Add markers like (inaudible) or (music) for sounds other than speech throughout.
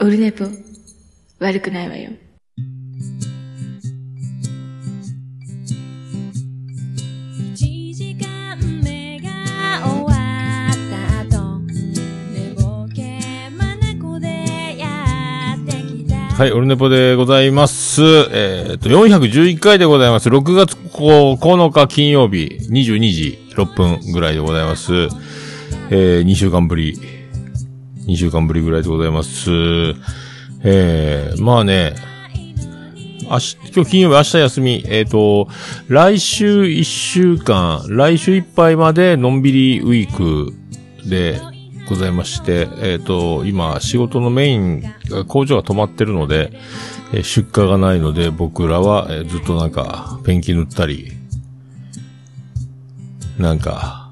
オルネポ、悪くないわよ。一時間目が終わった後寝ぼけまなこでやってきたはい、オルネポでございます。えっ、と、411回でございます。6月9日金曜日、22時6分ぐらいでございます。えー、2週間ぶり、2週間ぶりぐらいでございます。えー、まあね、明日、今日金曜日、明日休み。えっ、と、来週1週間、来週いっぱいまでのんびりウィークでございまして、えっ、と、今、仕事のメイン、工場が止まってるので、えー出荷がないので、僕らは、えずっとなんか、ペンキ塗ったり、なんか、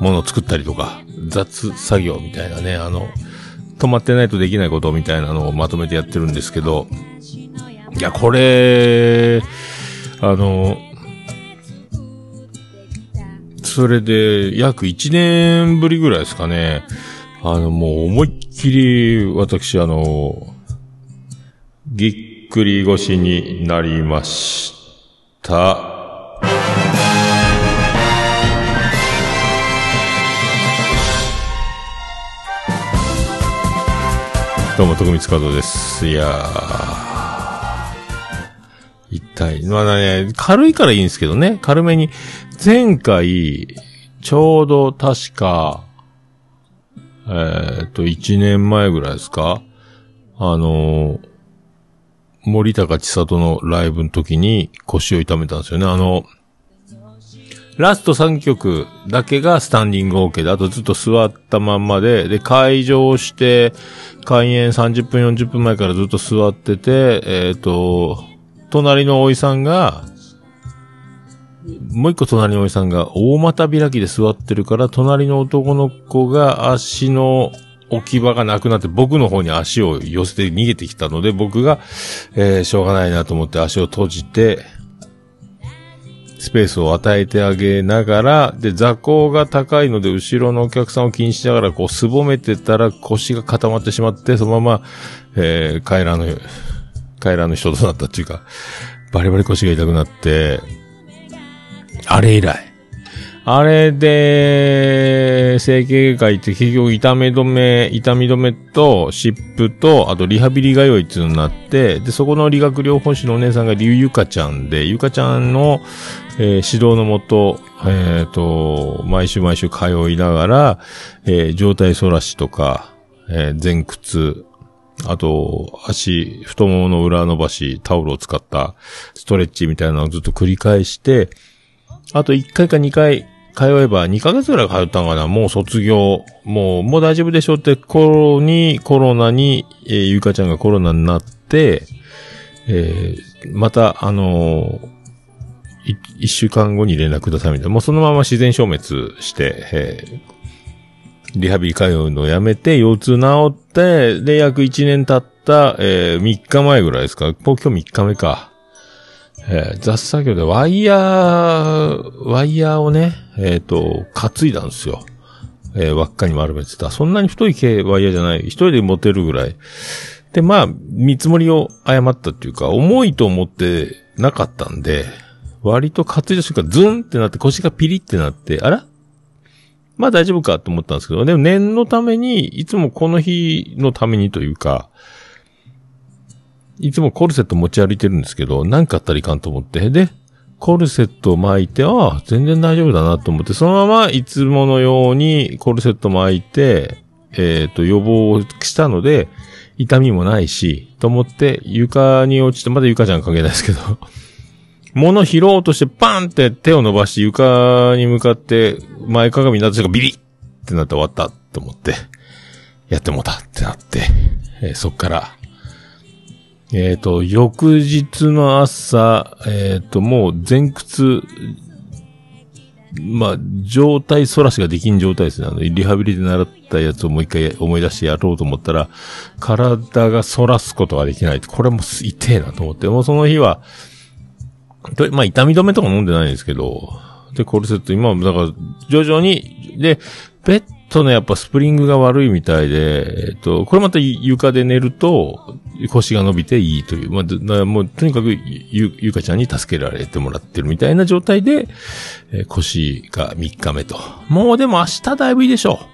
物作ったりとか、雑作業みたいなね、あの、止まってないとできないことみたいなのをまとめてやってるんですけど、いや、これ、あの、それで、約1年ぶりぐらいですかね。あの、もう思いっきり、私、あの、ぎっくり腰になりました。どうも、徳光和夫です。いやー。一体、まあね、軽いからいいんですけどね。軽めに。前回、ちょうど確か、えーっと、一年前ぐらいですか？あのー森高千里のライブの時に腰を痛めたんですよね。あの、ラスト3曲だけがスタンディング OK で、あとずっと座ったまんまで、で、会場して、開演30分40分前からずっと座ってて、えっ、と、隣のおいさんが、もう一個隣のおじさんが大股開きで座ってるから、隣の男の子が足の置き場がなくなって、僕の方に足を寄せて逃げてきたので、僕が、えーしょうがないなと思って足を閉じて、スペースを与えてあげながら、で、座高が高いので、後ろのお客さんを気にしながら、こう、すぼめてたら腰が固まってしまって、そのまま、えー、帰らぬ、帰らぬ人となったっていうか、バリバリ腰が痛くなって、あれ以来。あれで、整形外科行って結局痛め止め、痛み止めと湿布と、あとリハビリ通いっていうのになって、で、そこの理学療法士のお姉さんがリュウユカちゃんで、ゆかちゃんの、えー指導のもと、えっ、と、毎週毎週通いながら、えー状態反らしとか、え前屈、あと、足、太ももの裏伸ばし、タオルを使ったストレッチみたいなのをずっと繰り返して、あと1回か2回通えば、2ヶ月ぐらい通ったんかなもう卒業。もう、もう大丈夫でしょって頃に、コロナに、えーゆかちゃんがコロナになって、えーまた、あのー一週間後に連絡くださいみたいな。もうそのまま自然消滅して、えーリハビリ通うのをやめて、腰痛治って、で、約1年経った、え3日前ぐらいですか。もう今日3日目か。えー雑作業でワイヤー、ワイヤーをね、えっ、と、担いだんですよ。えー輪っかに丸めてた。そんなに太い系ワイヤーじゃない。一人で持てるぐらい。で、まあ、見積もりを誤ったっていうか、重いと思ってなかったんで、割と担いだ瞬間、ズンってなって腰がピリってなって、あら？まあ大丈夫かと思ったんですけど、でも念のために、いつもこの日のためにというか、いつもコルセット持ち歩いてるんですけど、何かあったらいかんと思って、で、コルセット巻いて、ああ、全然大丈夫だなと思って、そのままいつものようにコルセット巻いて、えっ、と、予防したので、痛みもないし、と思って、床に落ちて、まだ床ちゃん関係ないですけど、(laughs) 物拾おうとしてパンって手を伸ばして床に向かって前かがみになった瞬間ビリッってなって終わったと思って、やってもうたってなって、えーそっから、えっ、と、翌日の朝、えっ、と、もう前屈、まあ、状態反らしができん状態ですね。あの、リハビリで習ったやつをもう一回思い出してやろうと思ったら、体が反らすことができない。これも痛えなと思って、もうその日は、まあ、痛み止めとか飲んでないんですけど、で、コルセット、今は、だから、徐々に、で、ベッとね、やっぱスプリングが悪いみたいで、えっと、これまた床で寝ると腰が伸びていいという、まあ、もうとにかくゆ、ゆかちゃんに助けられてもらってるみたいな状態で、えー、腰が3日目と。もうでも明日だいぶいいでしょう。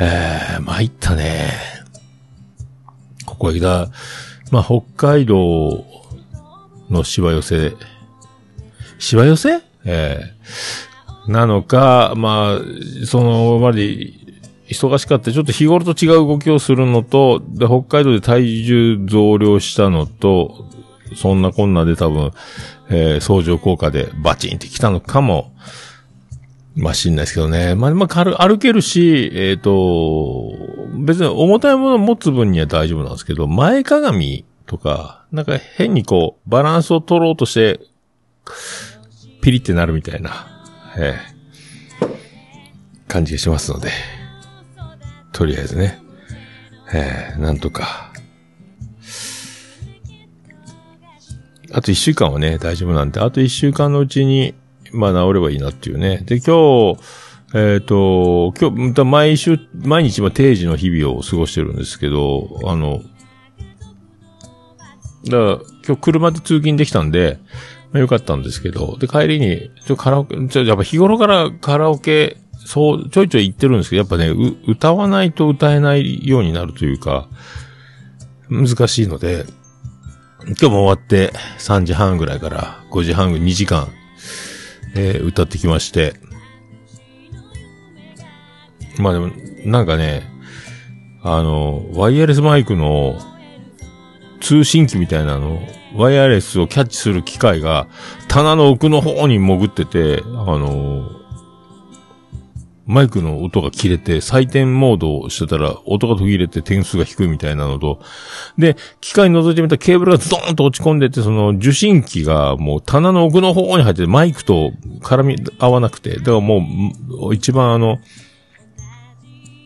えー、参ったね。ここへ来た、まあ、北海道のしわ寄せ、しわ寄せ？えー、なのか、まあ、その、まで、忙しかった。ちょっと日頃と違う動きをするのと、で、北海道で体重増量したのと、そんなこんなで多分、えー、相乗効果でバチンってきたのかも、まあ、しんないですけどね。まあ、まあ、軽、歩けるし、えっ、ー、と、別に重たいものを持つ分には大丈夫なんですけど、前かがみとか、なんか変にこう、バランスを取ろうとして、ピリってなるみたいな、えー、感じがしますので、とりあえずね、えー、なんとか、あと一週間はね、大丈夫なんで、あと一週間のうちに、まあ治ればいいなっていうね。で、今日、えっ、ー、と、今日、毎週、毎日、ま、定時の日々を過ごしてるんですけど、あの、だから、今日車で通勤できたんで、まあ、よかったんですけど、で、帰りに、ちょ、カラオケ、ちょ、やっぱ日頃からカラオケ、そう、ちょいちょい行ってるんですけど、やっぱね、う歌わないと歌えないようになるというか、難しいので、今日も終わって3時半ぐらいから5時半ぐらい2時間えー、歌ってきまして。まあでも、なんかね、あの、ワイヤレスマイクの通信機みたいなの、ワイヤレスをキャッチする機械が棚の奥の方に潜ってて、あの、マイクの音が切れて、採点モードをしてたら、音が途切れて点数が低いみたいなのと、で、機械に覗いてみたらケーブルがズドーンと落ち込んでて、その受信機がもう棚の奥の方に入っててマイクと絡み合わなくて、だからもう、一番あの、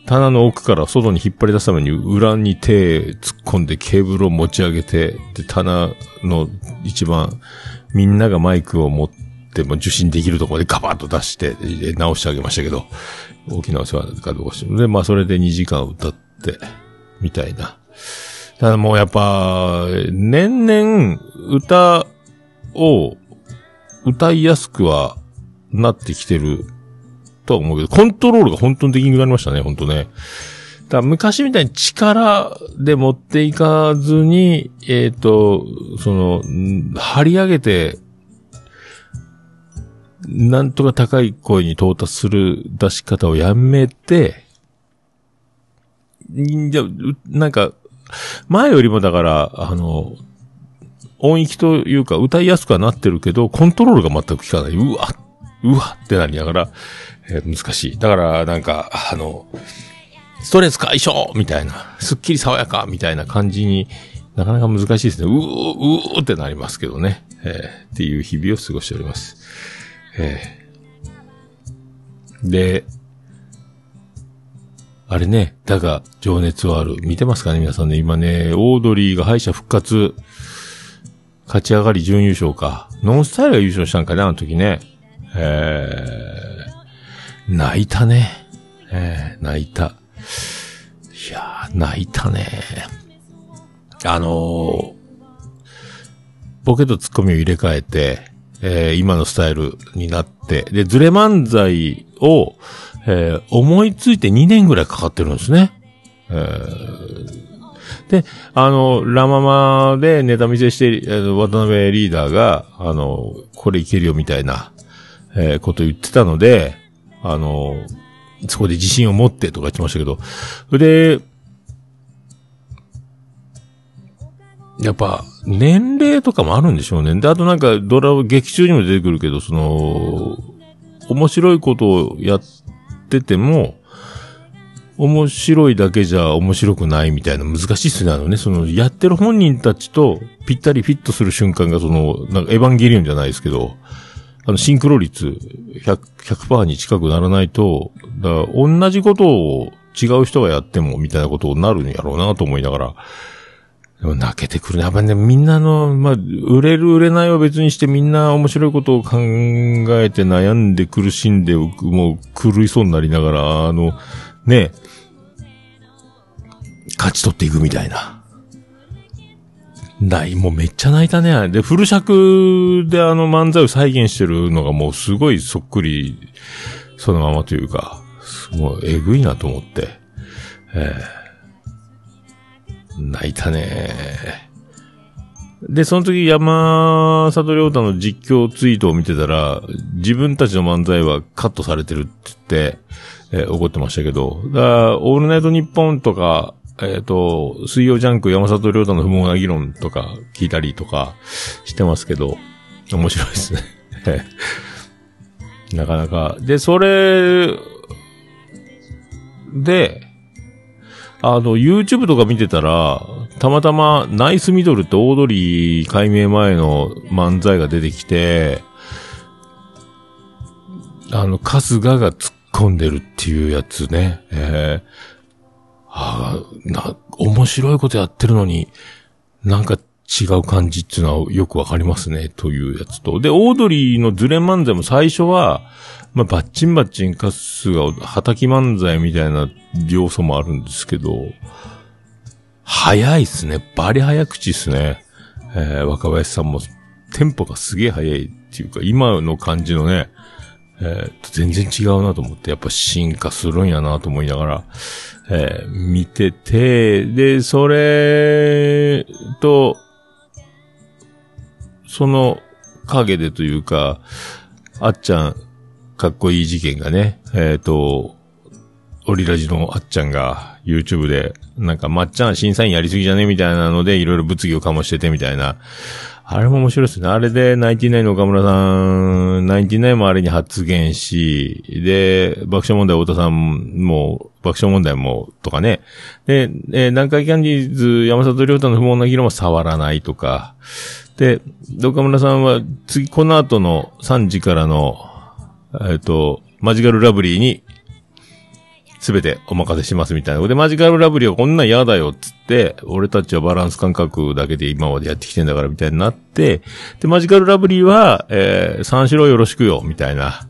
棚の奥から外に引っ張り出すために裏に手突っ込んでケーブルを持ち上げて、で、棚の一番みんながマイクを持って、も受信できるところでガバッと出して直してあげましたけど、大きなお世話かどうかして。で、まあそれで2時間歌って、みたいな。ただもうやっぱ、年々歌を歌いやすくはなってきてるとは思うけど、コントロールが本当にできなくなりましたね、本当ね。だ昔みたいに力で持っていかずに、えっ、ー、と、その、張り上げてなんとか高い声に到達する出し方をやめて、じゃ、なんか、前よりもだから、あの、音域というか歌いやすくはなってるけど、コントロールが全く効かない。うわ、うわってなりながら、えー、難しい。だから、なんか、あの、ストレス解消みたいな、すっきり爽やかみたいな感じになかなか難しいですね。うー、うーってなりますけどね。えー、っていう日々を過ごしております。ええで、あれね、だが、情熱はある。見てますかね皆さんね。今ね、オードリーが敗者復活、勝ち上がり準優勝か。ノンスタイルが優勝したんかなあの時ね。え、泣いたね。えー、泣いた。いやー、泣いたね。あのー、ボケとツッコミを入れ替えて、えー、今のスタイルになって、で、ズレ漫才を、えー、思いついて2年ぐらいかかってるんですね。えー、で、あの、ラママでネタ見せして、渡辺リーダーが、あの、これいけるよみたいな、えー、こと言ってたので、あの、そこで自信を持ってとか言ってましたけど、で、やっぱ、年齢とかもあるんでしょうね。で、あとなんか、ドラマ、劇中にも出てくるけど、その、面白いことをやってても、面白いだけじゃ面白くないみたいな難しいっすね。あのね、その、やってる本人たちとぴったりフィットする瞬間が、その、なんかエヴァンゲリオンじゃないですけど、あの、シンクロ率100、100%に近くならないと、だから同じことを違う人がやってもみたいなことになるんやろうなと思いながら、でも泣けてくるね。やっぱね、みんなの、まあ、売れる売れないを別にしてみんな面白いことを考えて悩んで苦しんで、もう狂いそうになりながら、あの、ね、勝ち取っていくみたいな。ない、もうめっちゃ泣いたね。で、フル尺であの漫才を再現してるのがもうすごいそっくり、そのままというか、もうえぐいなと思って。えー泣いたね。で、その時山里亮太の実況ツイートを見てたら、自分たちの漫才はカットされてるって言って、えー怒ってましたけど、だから、オールナイトニッポンとか、えっ、と、水曜ジャンク山里亮太の不毛な議論とか聞いたりとかしてますけど、面白いですね。(laughs) なかなか。で、それ、で、あの、YouTube とか見てたら、たまたまナイスミドルってオードリー解明前の漫才が出てきて、あの、春日が突っ込んでるっていうやつね。ええああ、な、面白いことやってるのに、なんか違う感じっていうのはよくわかりますね、というやつと。で、オードリーのズレ漫才も最初は、まあ、バッチンバッチンカスが、叩き漫才みたいな要素もあるんですけど、早いっすね。バリ早口っすね。えー、若林さんも、テンポがすげえ早いっていうか、今の感じのね、えーと全然違うなと思って、やっぱ進化するんやなと思いながら、えー見てて、で、それと、その影でというか、あっちゃん、かっこいい事件がね、えっ、と、オリラジのあっちゃんが YouTube で、なんかまっちゃん審査員やりすぎじゃねみたいなので、いろいろ物議を醸しててみたいな。あれも面白いですね。あれで、ナインティナインの岡村さん、ナインティナインもあれに発言し、で、爆笑問題太田さんも、爆笑問題も、とかね。で、えー南海キャンディーズ、山里亮太の不毛な議論は触らないとか。で、岡村さんは、次、この後の3時からの、えっ、と、マジカルラブリーに、すべてお任せしますみたいな。で、マジカルラブリーはこんなん嫌だよっつって、俺たちはバランス感覚だけで今までやってきてんだからみたいになって、で、マジカルラブリーは、えー、三四郎よろしくよ、みたいな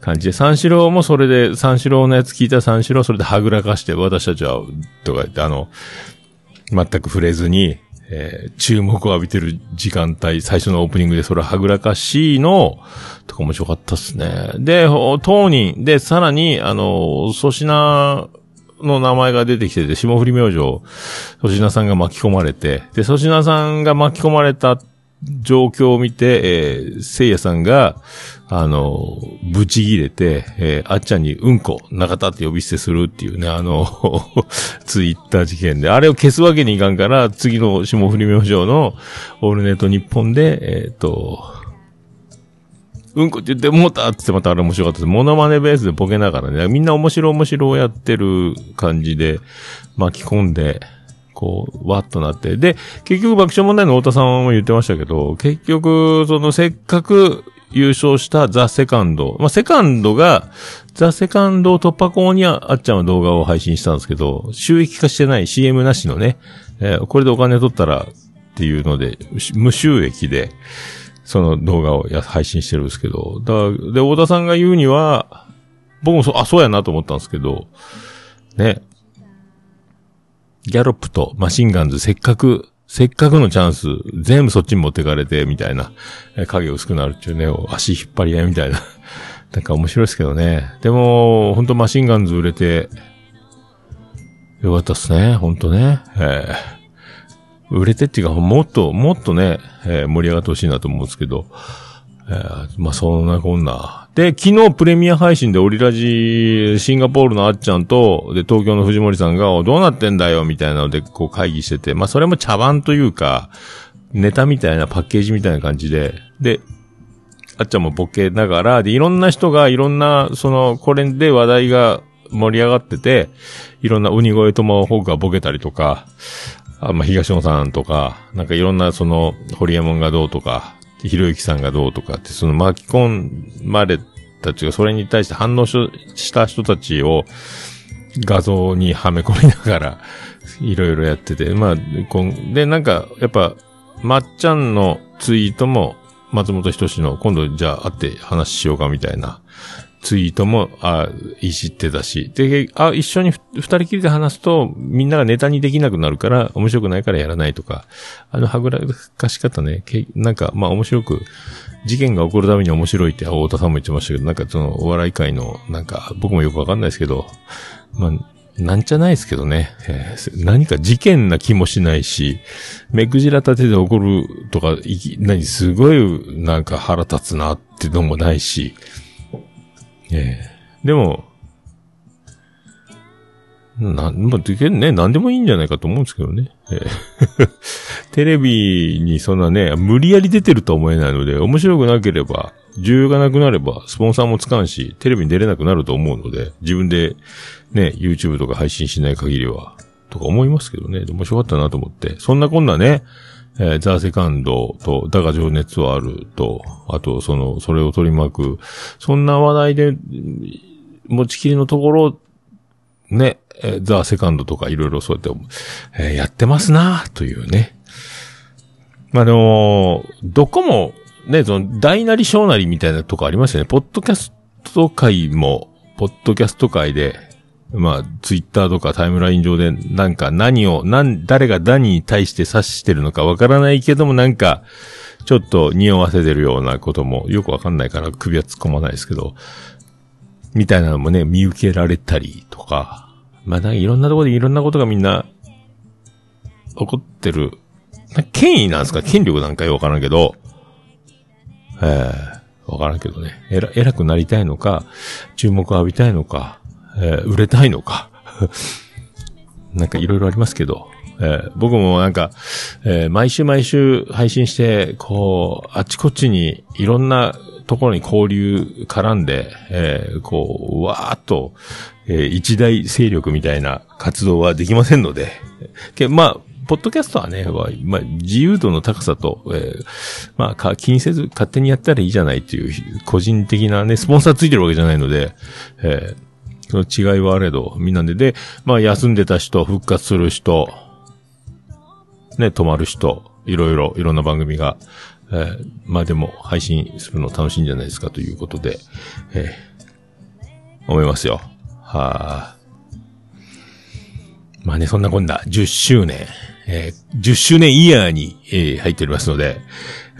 感じで、三四郎もそれで、三四郎のやつ聞いた三四郎それではぐらかして、私たちは、とか言って、あの、全く触れずに、えー注目を浴びてる時間帯、最初のオープニングでそれはぐらかしいの、とか面白かったっすね。で、当人、で、さらに、あの、粗品の名前が出てきてて、霜降り明星、粗品さんが巻き込まれて、で、粗品さんが巻き込まれた状況を見て、えー、せいやさんが、あの、ぶち切れて、えーあっちゃんにうんこ、中田って呼び捨てするっていうね、あの、(laughs) ツイッター事件で、あれを消すわけにいかんから、次の霜降り明星のオールネット日本で、えっ、と、うんこって言ってもうたってってまたあれ面白かったです。モノマネベースでボケながらね、みんな面白面白をやってる感じで巻き込んで、こう、わっとなって。で、結局爆笑問題の太田さんも言ってましたけど、結局、そのせっかく優勝したザ・セカンド。まあ、セカンドが、ザ・セカンドを突破口にああっちゃんは動画を配信したんですけど、収益化してない CM なしのね、えーこれでお金取ったらっていうので、無収益で、その動画をや配信してるんですけど、だで、太田さんが言うには、僕もそう、あ、そうやなと思ったんですけど、ね。ギャロップとマシンガンズ、せっかく、せっかくのチャンス、全部そっちに持ってかれて、みたいな、影薄くなるっていうね、足引っ張り合いみたいな。(laughs) なんか面白いですけどね。でも、ほんとマシンガンズ売れて、よかったっすね、ほんとね。えー売れてっていうか、もっと、もっとね、えー盛り上がってほしいなと思うんですけど、えーまあ、そんなこんな。で、昨日プレミア配信でオリラジ、シンガポールのあっちゃんと、で、東京の藤森さんが、どうなってんだよ、みたいなので、こう会議してて、まあ、それも茶番というか、ネタみたいなパッケージみたいな感じで、で、あっちゃんもボケながら、で、いろんな人がいろんな、その、これで話題が盛り上がってて、いろんな鬼越トマホークがボケたりとか、あまあ、東野さんとか、なんかいろんなその、ホリエモンがどうとか、ひろゆきさんがどうとかって、その巻き込まれたちが、それに対して反応した人たちを、画像にはめ込みながら、いろいろやってて、まあ、こんで、なんか、やっぱ、まっちゃんのツイートも、松本人志の、今度じゃあ会って話しようかみたいな、ツイートも、あ、いじってたし。で、あ、一緒に二人きりで話すと、みんながネタにできなくなるから、面白くないからやらないとか、あの、はぐらかし方ね、けなんか、まあ面白く、事件が起こるために面白いって、太田さんも言ってましたけど、なんかその、お笑い界の、なんか、僕もよくわかんないですけど、まあ、なんじゃないですけどね、えー何か事件な気もしないし、目くじら立てで起こるとか、いき、何、すごい、なんか腹立つなってのもないし、ええでも、なん、まあ、でけね、なんでもいいんじゃないかと思うんですけどね。ええ (laughs) テレビにそんなね、無理やり出てるとは思えないので、面白くなければ、需要がなくなれば、スポンサーもつかんし、テレビに出れなくなると思うので、自分でね、YouTube とか配信しない限りは、とか思いますけどね。でも面白かったなと思って。そんなこんなね、えーザ・セカンドと、だが情熱はあると、あと、その、それを取り巻く、そんな話題で、持ちきりのところ、ね、えーザ・セカンドとかいろいろそうやって、えーやってますなというね。まあ、でも、どこも、ね、その、大なり小なりみたいなとこありますよね。ポッドキャスト界も、ポッドキャスト界で、まあ、ツイッターとかタイムライン上で、なんか何を、なん、誰が何に対して指してるのかわからないけども、なんか、ちょっと匂わせてるようなこともよくわかんないから首は突っ込まないですけど、みたいなのもね、見受けられたりとか、まあ、なんかいろんなところでいろんなことがみんな、起こってる。権威なんですか？権力なんかよくわからんけど、ええわからんけどね。えら、偉くなりたいのか、注目を浴びたいのか、えー売れたいのか。(laughs) なんかいろいろありますけど、えー僕もなんか、えー毎週毎週配信して、こう、あちこちにいろんなところに交流絡んで、えーこう、わーっと、えー一大勢力みたいな活動はできませんので、けまあ、ポッドキャストはね、まあ、自由度の高さと、えーまあ、気にせず勝手にやったらいいじゃないっていう、個人的なね、スポンサーついてるわけじゃないので、えーその違いはあれど、みんなで、で、まあ、休んでた人、復活する人、ね、止まる人、いろいろ、いろんな番組が、えーまあでも、配信するの楽しいんじゃないですかということで、えー思いますよ。はあ。まあね、そんなこんな、10周年、えー10周年イヤーに、えー入っておりますので、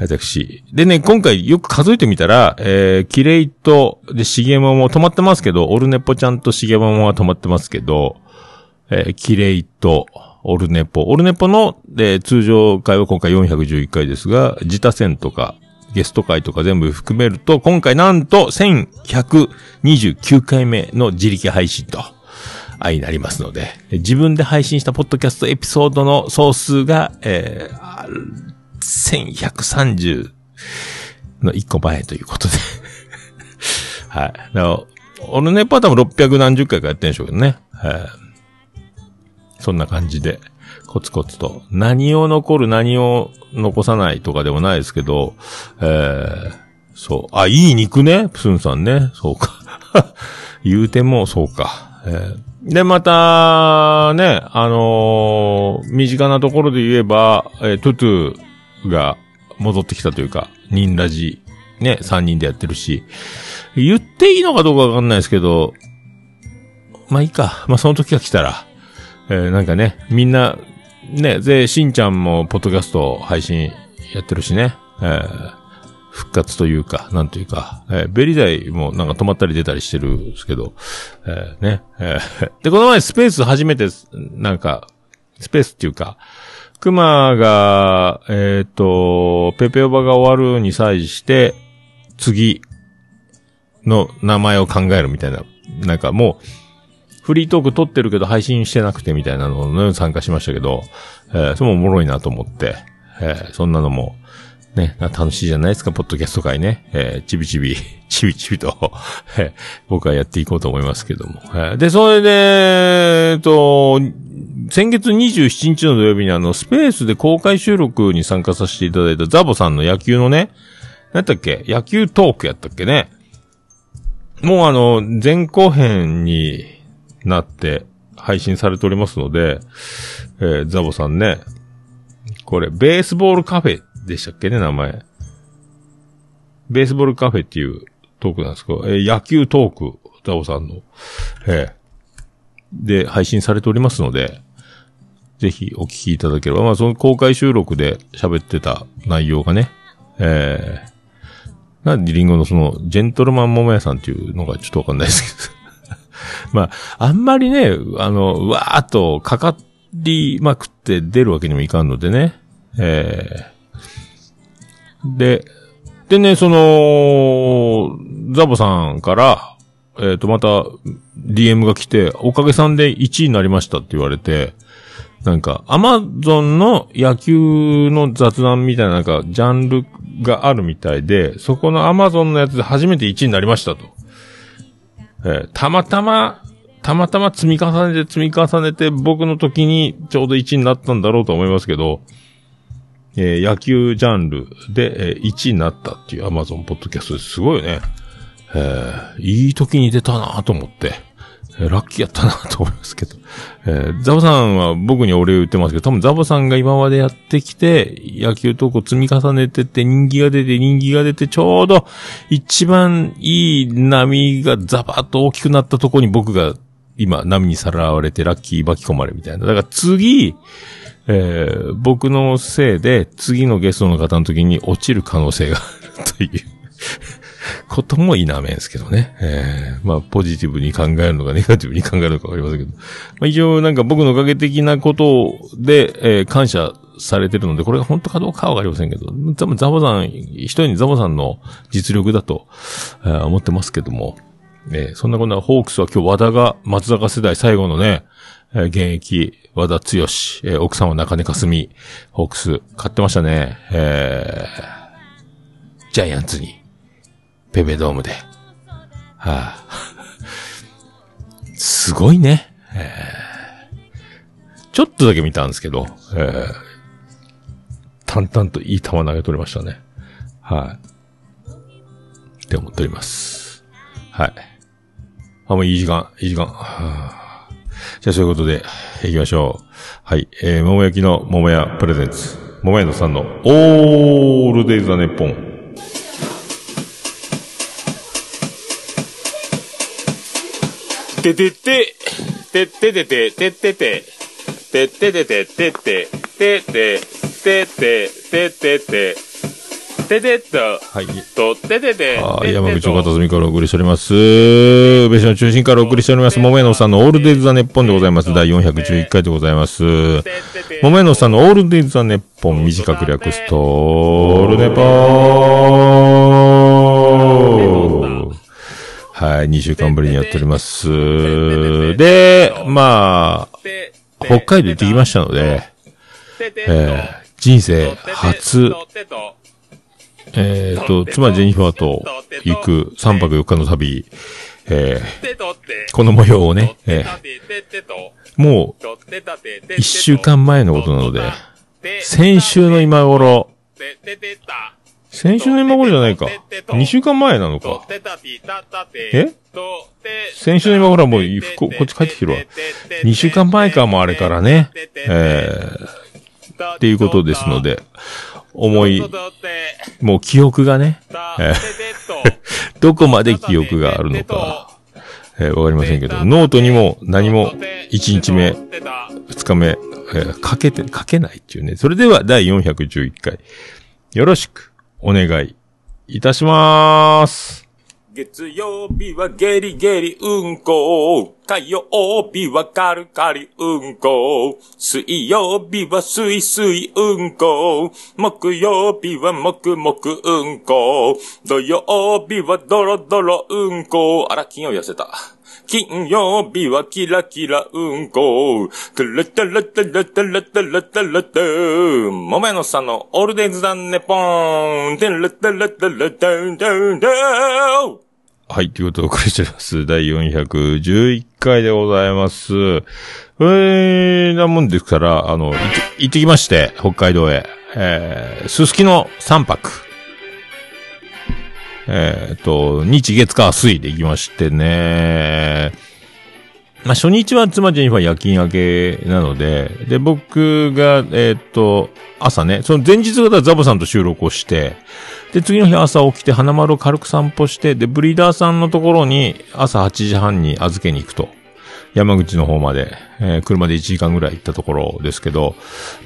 私。でね、今回よく数えてみたら、えー、キレイと、で、シゲモも止まってますけど、オルネポちゃんとシゲモモは止まってますけど、えー、キレイと、オルネポ。オルネポの、で、通常回は今回411回ですが、自他戦とか、ゲスト回とか全部含めると、今回なんと1129回目の自力配信と、あいなりますので、自分で配信したポッドキャストエピソードの総数が、えー、1130の1個前ということで。(laughs) はい。だから、俺ね、パターンも600何十回かやってんでしょうけどね。はい。そんな感じで、コツコツと。何を残る、何を残さないとかでもないですけど、えー、そう。あ、いい肉ね、プスンさんね。そうか。(laughs) 言うても、そうか。えーで、また、ね、あのー身近なところで言えば、えートゥトゥが戻ってきたというか、ニンラジ、ね、3人でやってるし、言っていいのかどうかわかんないですけど、まあいいか。まあその時が来たら、えーなんかね、みんな、ね、で、しんちゃんもポッドキャスト配信やってるしね、えー復活というか、なんというか、えーベリダイもなんか止まったり出たりしてるんですけど、えーね、えーで、この前スペース初めて、なんか、スペースっていうか、熊が、えっ、と、ペペオバが終わるに際して、次の名前を考えるみたいな、なんかもう、フリートーク撮ってるけど配信してなくてみたいなのに参加しましたけど、えーそれもおもろいなと思って、えーそんなのも、ね、楽しいじゃないですか、ポッドキャスト会ね。えーちびちび、(laughs) ちびちびと、僕はやっていこうと思いますけども。えーで、それで、えっと、先月27日の土曜日にあの、スペースで公開収録に参加させていただいたザボさんの野球のね、なんだっけ野球トークやったっけねもうあの、前後編になって配信されておりますので、えーザボさんね、これ、ベースボールカフェでしたっけね、名前。ベースボールカフェっていうトークなんですけど、えー野球トーク、ザボさんの、えーで、配信されておりますので、ぜひお聞きいただければ、まあその公開収録で喋ってた内容がね、えー、なんでリンゴのその、ジェントルマン桃屋さんっていうのがちょっとわかんないですけど。(laughs) まあ、あんまりね、あの、わーっとかかりまくって出るわけにもいかんのでね。えー、で、でね、その、ザボさんから、えっ、と、また、DM が来て、おかげさんで1位になりましたって言われて、なんか、アマゾンの野球の雑談みたいななんか、ジャンルがあるみたいで、そこのアマゾンのやつで初めて1位になりましたと。えーたまたま、たまたま積み重ねて積み重ねて、僕の時にちょうど1位になったんだろうと思いますけど、えー野球ジャンルで、えー1位になったっていうアマゾンポッドキャストです。すごいよね。えーいい時に出たなと思って、えーラッキーやったなと思いますけど。えーザボさんは僕にお礼を言ってますけど、多分ザボさんが今までやってきて、野球投稿積み重ねてて人気が出て人気が出て、ちょうど一番いい波がザバッと大きくなったところに僕が今波にさらわれてラッキー巻き込まれみたいな。だから次、えー僕のせいで次のゲストの方の時に落ちる可能性があるという (laughs) ことも否めんすけどね。えーまあ、ポジティブに考えるのかネガティブに考えるのかわかりませんけど。まあ、一応なんか僕のおかげ的なことで、えー感謝されてるので、これが本当かどうかはわかりませんけど、多分ザボさん、一人にザボさんの実力だと、えー思ってますけども、えーそんなこんなホークスは今日和田が松坂世代最後のね、え現役、和田剛、え奥さんは中根かすみ、ホークス、買ってましたね。えージャイアンツに、ペペドームで。はあ、(laughs) すごいね。えーちょっとだけ見たんですけど、えー淡々といい球投げ取りましたね。はい。って思っております。はい。あ、もういい時間、いい時間。はあじゃあそういうことで、行きましょう。はい。えー、桃焼きの桃屋プレゼンツ。桃屋のさんのオールデイズ・ザ・ネッポン。ててて、てててて、ててて、てててて、てて、てて、てて、ててて、ててと、はい。と、ててて、はい、山口岡田住からお送りしております。別所の中心からお送りしております。桃屋のさんのオールデイズ・ザ・ネッポンでございます。第411回でございます。桃屋のさんのオールデイズ・ザ・ネッポン、短く略すと、オールネポーはい、2週間ぶりにやっております。で、まあ、北海道行ってきましたので、えー人生初、えっ、と、妻ジェニファーと行く3泊4日の旅、えーこの模様をね、えーもう1週間前のことなので、先週の今頃、先週の今頃じゃないか。2週間前なのか。え？先週の今頃はもうこ、こっち帰ってきてるわ。2週間前かもあれからね。えー、っていうことですので、思い、もう記憶がね、えー (laughs) どこまで記憶があるのか、えーわかりませんけど、ノートにも何も1日目、2日目、えー書けて、書けないっていうね。それでは第411回、よろしくお願いいたします。月曜日はゲリゲリうんこ。火曜日はカルカリうんこ。水曜日はすいすいうんこ。木曜日はもくもくうんこ。土曜日はドロドロうんこ。あら、金曜痩せた。金曜日はキラキラうんこ。トゥルトゥルトゥルトゥルトゥルトゥルトゥ。もめのさんのオールデイズダンネポーン。トゥルトゥルトゥルトゥトゥトゥはい、ということでお送りしております。第411回でございます。えー、なもんですから、あの、行って行ってきまして、北海道へ。えー、すすきの3泊。えー、と、日月火水で行きましてね。まあ、初日は妻ジェニファー夜勤明けなので、で、僕が、えーっと、朝ね、その前日がザボさんと収録をして、で、次の日朝起きて花丸を軽く散歩して、で、ブリーダーさんのところに朝8時半に預けに行くと。山口の方まで、えー車で1時間ぐらい行ったところですけど、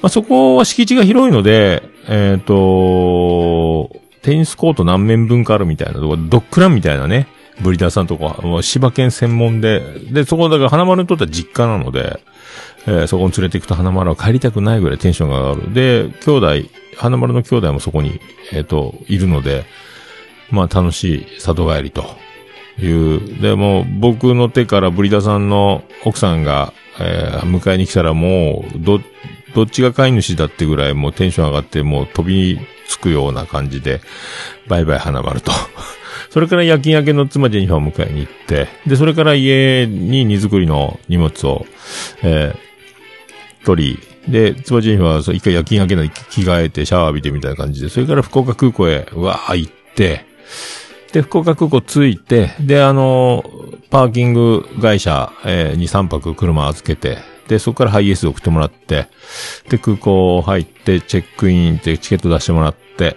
まあ、そこは敷地が広いので、えっ、と、テニスコート何面分かあるみたいなとこ、ドッグランみたいなね、ブリダーさんとこは、もう柴犬専門で、で、そこだから花丸にとっては実家なので、えーそこに連れて行くと花丸は帰りたくないぐらいテンションが上がる。で、兄弟、花丸の兄弟もそこに、えっ、と、いるので、まあ楽しい里帰りという。で、も僕の手からブリダさんの奥さんが、えー迎えに来たらもう、ど、どっちが飼い主だってぐらいもうテンション上がってもう飛びつくような感じで、バイバイ花丸と。(laughs) それから夜勤明けの妻ジェニファーを迎えに行って、で、それから家に荷造りの荷物を、えー取り、で、妻ジェニファーは一回夜勤明けの着替えてシャワー浴びてみたいな感じで、それから福岡空港へ、うわー行って、で、福岡空港着いて、で、あの、パーキング会社、えーに3泊車預けて、で、そこからハイエース送ってもらって、で、空港入って、チェックインってチケット出してもらって、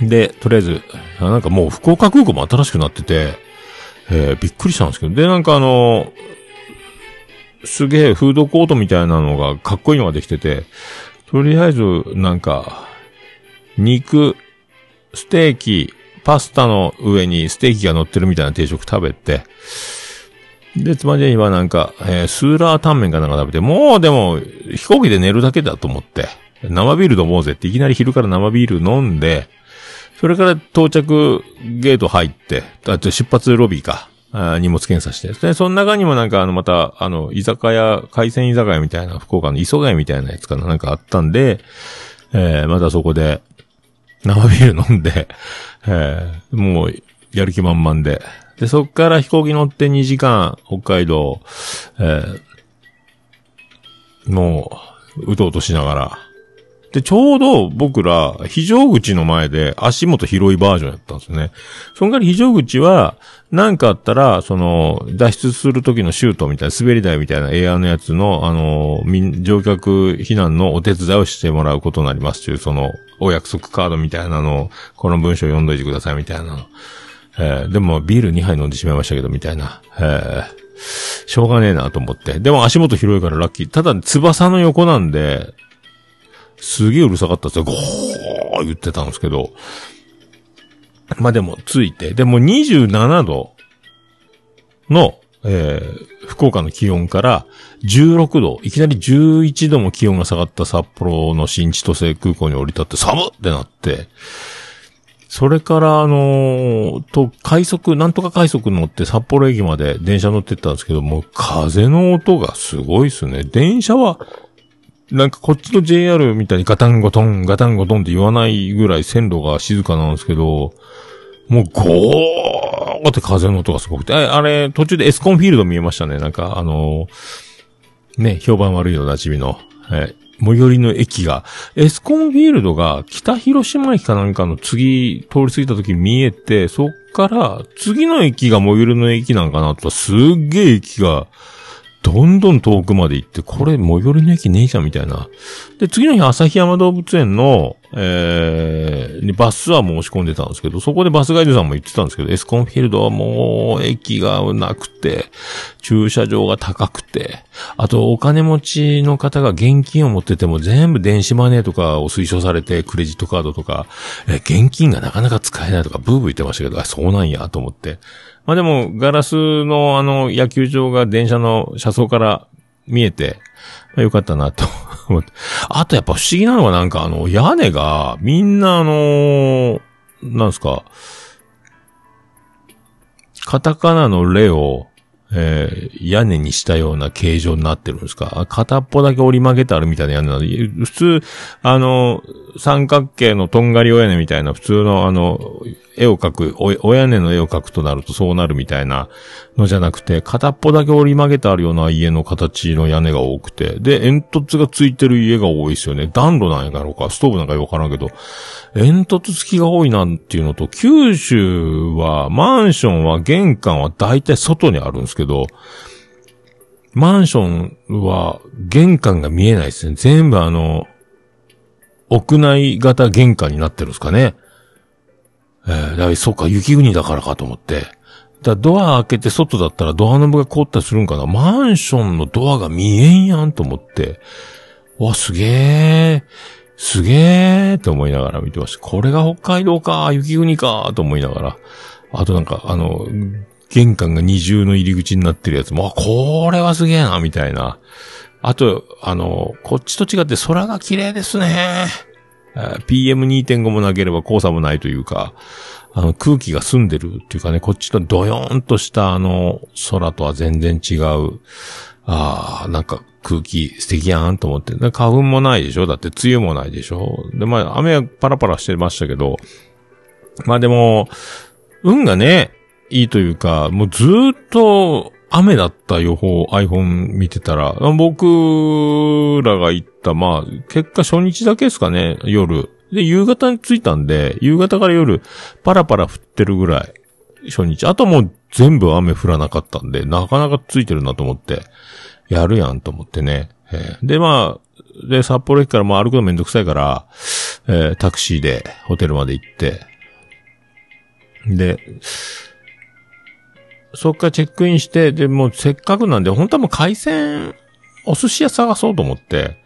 で、とりあえず、なんかもう福岡空港も新しくなってて、えーびっくりしたんですけど、で、なんかあの、すげえフードコートみたいなのがかっこいいのができてて、とりあえず、なんか、肉、ステーキ、パスタの上にステーキが乗ってるみたいな定食食べて、で、妻ジェニはなんか、えースーラータンメンかなんか食べて、もうでも、飛行機で寝るだけだと思って、生ビール飲もうぜっていきなり昼から生ビール飲んで、それから到着ゲート入って、あと出発ロビーか。あー荷物検査して。で、その中にもなんかあの、また、あの、居酒屋、海鮮居酒屋みたいな、福岡の磯貝みたいなやつかな、なんかあったんで、えー、またそこで、生ビール飲んで、えー、もう、やる気満々で。で、そっから飛行機乗って2時間、北海道、えー、もう、うとうとしながら。で、ちょうど僕ら、非常口の前で足元広いバージョンやったんですね。そんから非常口は、なんかあったら、その、脱出する時のシュートみたいな、滑り台みたいなエアのやつの、あの、乗客避難のお手伝いをしてもらうことになりますという、その、お約束カードみたいなのを、この文章読んどいてくださいみたいなの。えーでもビール2杯飲んでしまいましたけど、みたいな。えーしょうがねえなと思って。でも足元広いからラッキー。ただ、翼の横なんで、すげえうるさかったですよ。ゴー言ってたんですけど。まあでも、ついて。でも27度の、えー福岡の気温から16度、いきなり11度も気温が下がった札幌の新千歳空港に降り立って寒っってなって、それから、あのーと、快速、なんとか快速乗って札幌駅まで電車乗ってったんですけど、もう風の音がすごいっすね。電車は、なんかこっちの JR みたいにガタンゴトン、ガタンゴトンって言わないぐらい線路が静かなんですけど、もうゴーって風の音がすごくて、あれ、途中でエスコンフィールド見えましたね。なんか、あのーね、評判悪いのなじみの、え最寄りの駅が、エスコンフィールドが北広島駅かなんかの次、通り過ぎた時見えて、そっから次の駅が最寄りの駅なんかなと、すっげえ駅が、どんどん遠くまで行って、これ最寄りの駅ねえじゃんみたいな。で、次の日、旭山動物園の、えー、バスツアーも申し込んでたんですけど、そこでバスガイドさんも言ってたんですけど、エスコンフィールドはもう、駅がなくて、駐車場が高くて、あと、お金持ちの方が現金を持ってても全部電子マネーとかを推奨されて、クレジットカードとか、え、現金がなかなか使えないとか、ブーブー言ってましたけど、あ、そうなんや、と思って。まあでも、ガラスのあの、野球場が電車の車窓から見えて、あよかったな、と思って。あとやっぱ不思議なのはなんかあの、屋根が、みんなあのなんすか、カタカナのレを、えー屋根にしたような形状になってるんですか片っぽだけ折り曲げてあるみたいな屋根なので、普通、あの、三角形のとんがり屋根みたいな、普通のあの、絵を描く、おお屋根の絵を描くとなるとそうなるみたいなのじゃなくて、片っぽだけ折り曲げてあるような家の形の屋根が多くて、で、煙突がついてる家が多いですよね。暖炉なんやろうか、ストーブなんかよくわからんけど、煙突付きが多いなんていうのと、九州は、マンションは玄関は大体外にあるんですけど、マンションは玄関が見えないですね。全部あの、屋内型玄関になってるんですかね。えー、だからそっか、雪国だからかと思って。だドア開けて外だったらドアノブが凍ったりするんかなマンションのドアが見えんやんと思って。わ、すげえ、すげえって思いながら見てました。これが北海道か、雪国か、と思いながら。あとなんか、あの、玄関が二重の入り口になってるやつも、あ、これはすげえな、みたいな。あと、あの、こっちと違って空が綺麗ですね。PM2.5 もなければ黄砂もないというか、あの空気が澄んでるっていうかね、こっちのドヨーンとしたあの空とは全然違う、ああ、なんか空気素敵やんと思って。花粉もないでしょ？だって梅雨もないでしょ？で、まあ雨はパラパラしてましたけど、まあでも、運がね、いいというか、もうずっと雨だった予報、iPhone 見てたら、僕らが行った、まあ、結果初日だけですかね、夜。で、夕方に着いたんで、夕方から夜、パラパラ降ってるぐらい、初日。あともう全部雨降らなかったんで、なかなかついてるなと思って、やるやんと思ってね。で、まあ、で、札幌駅からもう歩くのめんどくさいから、えータクシーでホテルまで行って、で、そっからチェックインして、で、もうせっかくなんで、本当はもう海鮮、お寿司屋探そうと思って、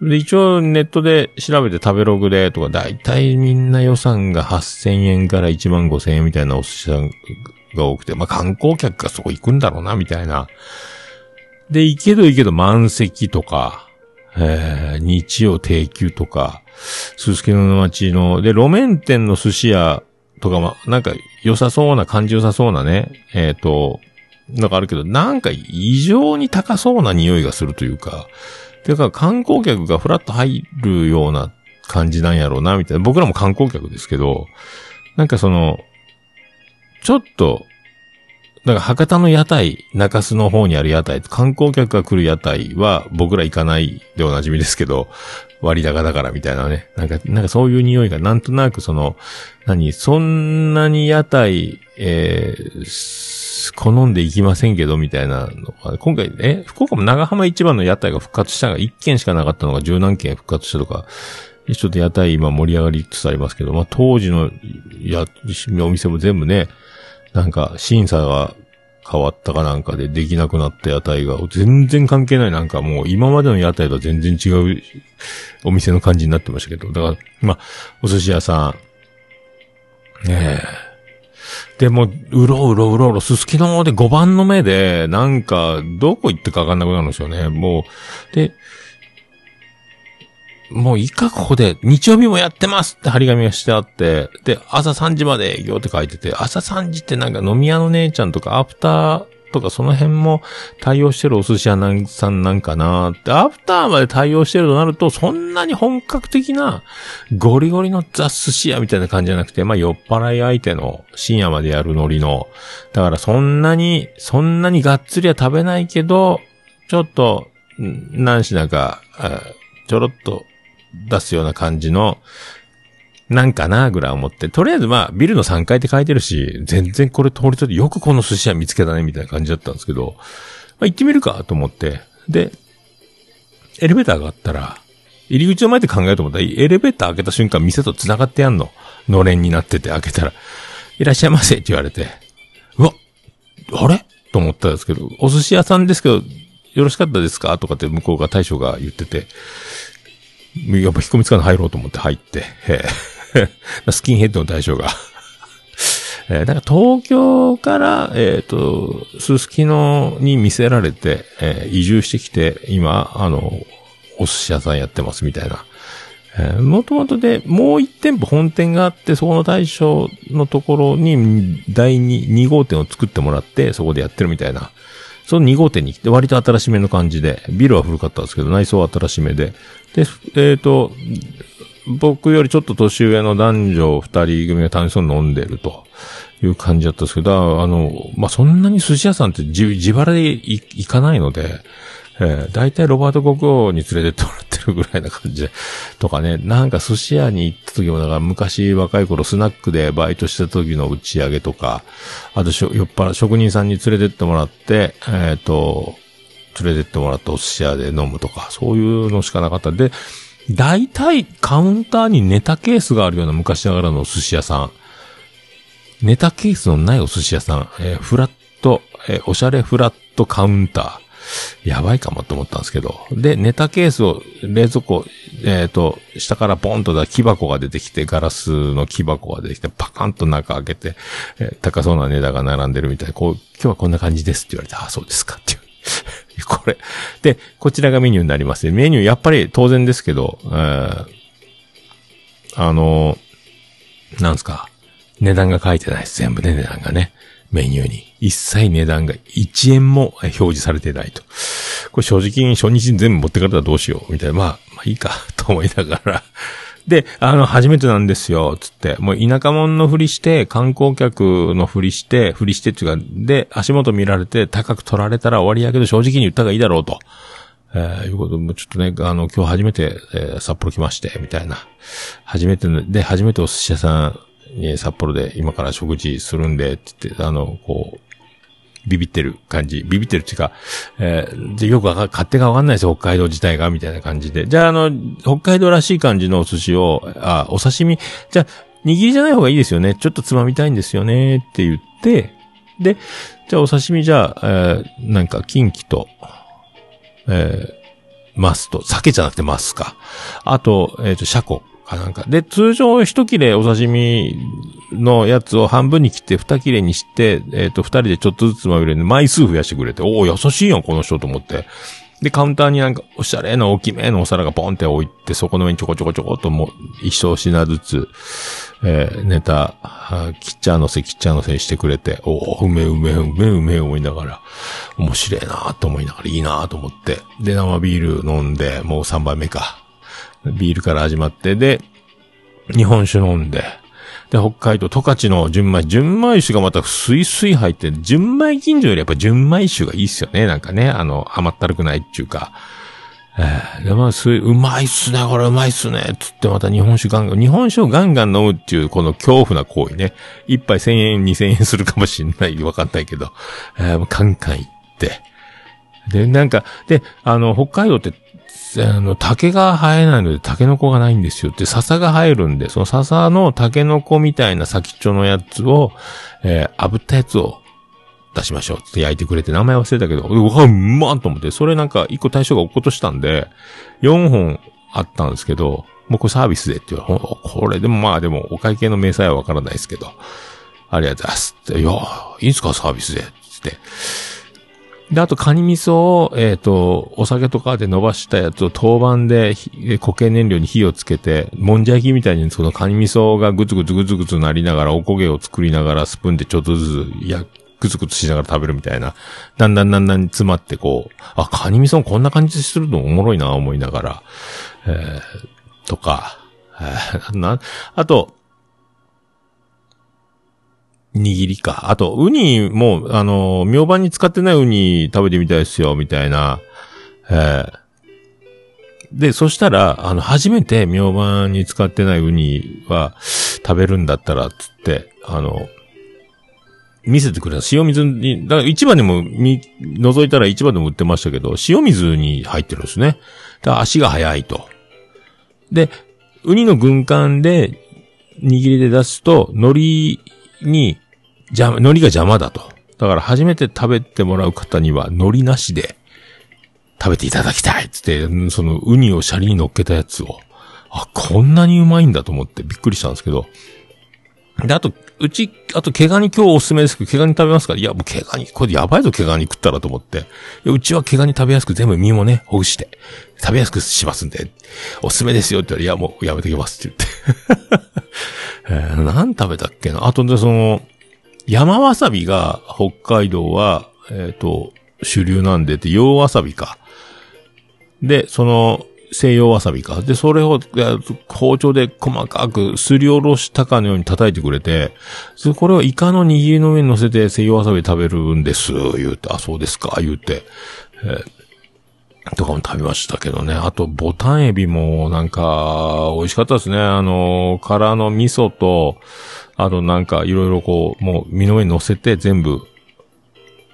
で、一応ネットで調べて食べログでとか、だいたいみんな予算が8000円から1万5000円みたいなお寿司屋が多くて、まあ観光客がそこ行くんだろうな、みたいな。で、行けど行けど満席とか、えー、日曜定休とか、すすきのの町の、で、路面店の寿司屋とかも、なんか良さそうな、感じ良さそうなね、えっ、と、なんかあるけど、なんか異常に高そうな匂いがするというか、てか観光客がふらっと入るような感じなんやろうな、みたいな。僕らも観光客ですけど、なんかその、ちょっと、だから博多の屋台、中洲の方にある屋台、観光客が来る屋台は僕ら行かないでおなじみですけど、割高だからみたいなね。なんか、なんかそういう匂いがなんとなくその、何、そんなに屋台、えー好んで行きませんけど、みたいなのが、今回、え、福岡も長浜一番の屋台が復活したが1軒しかなかったのが十何軒復活したとか、ちょっと屋台今盛り上がりつつありますけど、まあ当時のや、お店も全部ね、なんか審査が変わったかなんかでできなくなった屋台が全然関係ないなんかもう今までの屋台とは全然違うお店の感じになってましたけど、だから、まあ、お寿司屋さん、ねえ。でも、うろうろうろうろ、すすきので5番の目で、なんか、どこ行ってかわかんなくなるんですよね。もう、で、もういいか、ここで、日曜日もやってますって張り紙がしてあって、で、朝3時まで営業って書いてて、朝3時ってなんか飲み屋の姉ちゃんとか、アフターとかその辺も対応してるお寿司屋さんなんかなって、アフターまで対応してるとなると、そんなに本格的な、ゴリゴリのザ寿司屋みたいな感じじゃなくて、まあ酔っ払い相手の深夜までやるノリの、だからそんなに、そんなにがっつりは食べないけど、ちょっと、何品か、ちょろっと出すような感じの、なんかなぐらい思って、とりあえずまあ、ビルの3階って書いてるし、全然これ通りとってよくこの寿司屋見つけたね、みたいな感じだったんですけど、まあ行ってみるかと思って、で、エレベーターがあったら、入り口の前で考えようと思ったら、エレベーター開けた瞬間店と繋がってやんの。のれんになってて開けたら、いらっしゃいませって言われて、うわ、あれ？と思ったんですけど、お寿司屋さんですけど、よろしかったですか？とかって向こうが大将が言ってて、(laughs) やっぱ引っ込みつかない入ろうと思って入って、えー (laughs) スキンヘッドの大将が。(laughs) えーなんか東京から、えっ、と、すすきのに見せられて、えー移住してきて、今、あの、お寿司屋さんやってますみたいな。えー、もともとで、もう一店舗本店があって、そこの大将のところに、第二、2号店を作ってもらって、そこでやってるみたいな。その2号店に来て、割と新しめの感じで、ビルは古かったんですけど、内装は新しめで。で、えっ、と、僕よりちょっと年上の男女二人組が楽しそうに飲んでるという感じだったんですけど、あの、まあ、そんなに寿司屋さんって自自腹で行かないので、えー、大体ロバート国王に連れてってもらってるぐらいな感じで、とかね、なんか寿司屋に行った時も、だから昔若い頃スナックでバイトした時の打ち上げとか、あとしょ酔っ払職人さんに連れてってもらって、えっ、と、連れてってもらったお寿司屋で飲むとか、そういうのしかなかった。で、大体カウンターにネタケースがあるような昔ながらのお寿司屋さん。ネタケースのないお寿司屋さん、えーフラット、えーおしゃれフラットカウンター。やばいかもと思ったんですけど。で、ネタケースを冷蔵庫、えっ、と、下からポンとだ木箱が出てきて、ガラスの木箱が出てきて、パカンと中開けて、えー高そうな値段が並んでるみたいな、こう、今日はこんな感じですって言われて、ああ、そうですかっていう。(laughs) これ。で、こちらがメニューになりますね。メニュー、やっぱり当然ですけど、えーあのなんすか。値段が書いてないです。全部ね、値段がね。メニューに。一切値段が1円も表示されてないと。これ正直初日に全部持ってかれたらどうしよう。みたいな。まあ、まあいいか、(laughs) と思いながら。で、あの、初めてなんですよ、つって。もう田舎者のふりして、観光客のふりして、ふりしてっていうか、で、足元見られて高く取られたら終わりやけど正直に言った方がいいだろうと。えー、いうことも、ちょっとね、あの、今日初めて、えー札幌来まして、みたいな。初めて、で、初めてお寿司屋さんに札幌で今から食事するんで、って言って、あの、こう、ビビってる感じ。ビビってるっていうか、えーで、よくわか、勝手がわかんないですよ、北海道自体が、みたいな感じで。じゃあ、あの、北海道らしい感じのお寿司を、あ、お刺身、じゃあ、握りじゃない方がいいですよね。ちょっとつまみたいんですよね、って言って、で、じゃあお刺身じゃあ、えーなんか、キンキと、えー、マスと、鮭じゃなくてマスか。あと、えっ、と、シャコかなんか。で、通常一切れお刺身のやつを半分に切って二切れにして、えっ、と、二人でちょっとずつまみれで枚数増やしてくれて、おお優しいやん、この人と思って。で、カウンターになんか、おしゃれな大きめのお皿がポンって置いて、そこの上にちょこちょこちょこっともう、一生品ずつ、えーネタ、キッチャーのせ、キッチャーのせしてくれて、おおうめうめうめうめ思いながら、面白いなと思いながら、いいなと思って。で、生ビール飲んで、もう3杯目か。ビールから始まって、で、日本酒飲んで、で、北海道、十勝の純米、純米酒がまたスイスイ入って、純米近所よりやっぱ純米酒がいいっすよね。なんかね、あの、甘ったるくないっていうか。えーで、まあ、すうまいっすね、これうまいっすね、つってまた日本酒ガンガン、日本酒をガンガン飲むっていう、この恐怖な行為ね。一杯千円、二千円するかもしんない、わかんないけど、えーカンカン行って。で、なんか、で、あの、北海道って、あの、竹が生えないので、タケノコがないんですよって、笹が生えるんで、その笹のタケノコみたいな先っちょのやつを、えー炙ったやつを出しましょうって焼いてくれて、名前忘れたけど、うわ、うまっと思って、それなんか一個対象が落っことしたんで、4本あったんですけど、もうこれサービスでって言われほこれでもまあでもお会計の明細はわからないですけど、ありがとうございますって、いや、いいんすかサービスで、つって。で、あと、カニ味噌を、えっ、と、お酒とかで伸ばしたやつを当番で固形燃料に火をつけて、もんじゃ焼きみたいにそのカニ味噌がぐつぐつぐつぐつなりながら、おこげを作りながら、スプーンでちょっとずつ、や、ぐつぐつしながら食べるみたいな。だんだんだんだん詰まってこう、あ、カニ味噌こんな感じでするのおもろいな、思いながら。えー、とか、えーな、あと、握りか。あと、ウニも、あの、明晩に使ってないウニ食べてみたいですよ、みたいな。えーで、そしたら、あの、初めて明晩に使ってないウニは食べるんだったら、つって、あの、見せてくれた。塩水に、だから市場でも見、覗いたら市場でも売ってましたけど、塩水に入ってるんですね。だ足が速いと。で、ウニの軍艦で、握りで出すと、海苔に、邪魔、海苔が邪魔だと。だから初めて食べてもらう方には、海苔なしで、食べていただきたいっつって、そのウニをシャリに乗っけたやつを、あ、こんなにうまいんだと思ってびっくりしたんですけど。で、あと、うち、あと、毛ガニ今日おすすめですけど、毛ガニ食べますか？らいや、もう毛ガニ、これやばいぞ、毛ガニ食ったらと思って。いやうちは毛ガニ食べやすく全部身もね、ほぐして、食べやすくしますんで、おすすめですよって言ったら、いや、もうやめときますって言って。(laughs) えー、何食べたっけな？あとで、その、山わさびが北海道は、えっ、と、主流なんでって、洋わさびか。で、その、西洋わさびか。で、それを、包丁で細かくすりおろしたかのように叩いてくれて、そこれをイカの握りの上に乗せて西洋わさび食べるんです、言うて、あ、そうですか、言うて。えーとかも食べましたけどね。あと、ボタンエビも、なんか、美味しかったですね。あの、殻の味噌と、あとなんか、いろいろこう、もう、身の上に乗せて全部、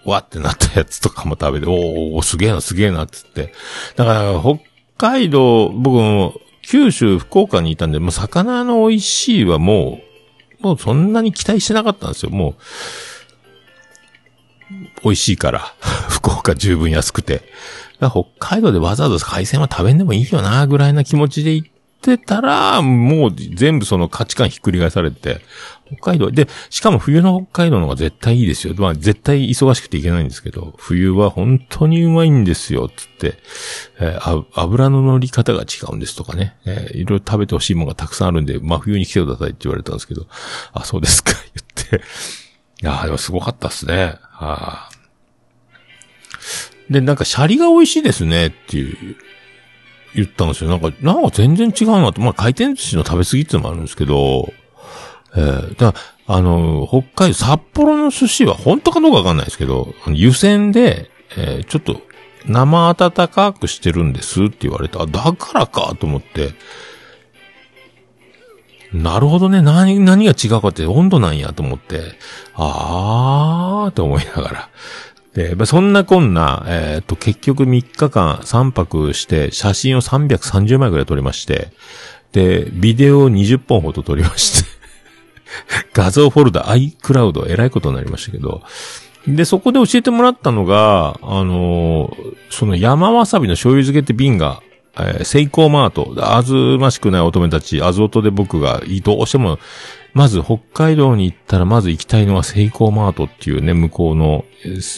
わってなったやつとかも食べて、おおすげえな、すげえな、つって。だから、北海道、僕も、九州、福岡にいたんで、もう魚の美味しいはもう、もうそんなに期待してなかったんですよ。もう、美味しいから。福岡十分安くて。北海道でわざわざ海鮮は食べんでもいいよな、ぐらいな気持ちで行ってたら、もう全部その価値観ひっくり返されて、北海道、で、しかも冬の北海道の方が絶対いいですよ。まあ絶対忙しくていけないんですけど、冬は本当にうまいんですよ、つって、えー油の乗り方が違うんですとかね、えーいろいろ食べてほしいものがたくさんあるんで、真冬に来てくださいって言われたんですけど、あ、そうですか、言って。いやでもすごかったっすね。はあで、なんか、シャリが美味しいですね、っていう、言ったんですよ。なんか、なんか全然違うなと。まあ、回転寿司の食べ過ぎってのもあるんですけど、えー、だからあの、北海道、札幌の寿司は本当かどうかわかんないですけど、湯煎で、えーちょっと、生温かくしてるんですって言われた。だからかと思って、なるほどね。何、何が違うかって温度なんやと思って、あーって思いながら。で、まあそんなこんな、えっ、と、結局3日間3泊して、写真を330枚ぐらい撮りまして、で、ビデオを20本ほど撮りまして、(laughs) 画像フォルダ iCloud えらいことになりましたけど、で、そこで教えてもらったのが、あのーその山わさびの醤油漬けって瓶が、えーセイコーマート、あずましくない乙女たち、あず音で僕が、どうしても、まず北海道に行ったらまず行きたいのはセイコーマートっていうね、向こうの、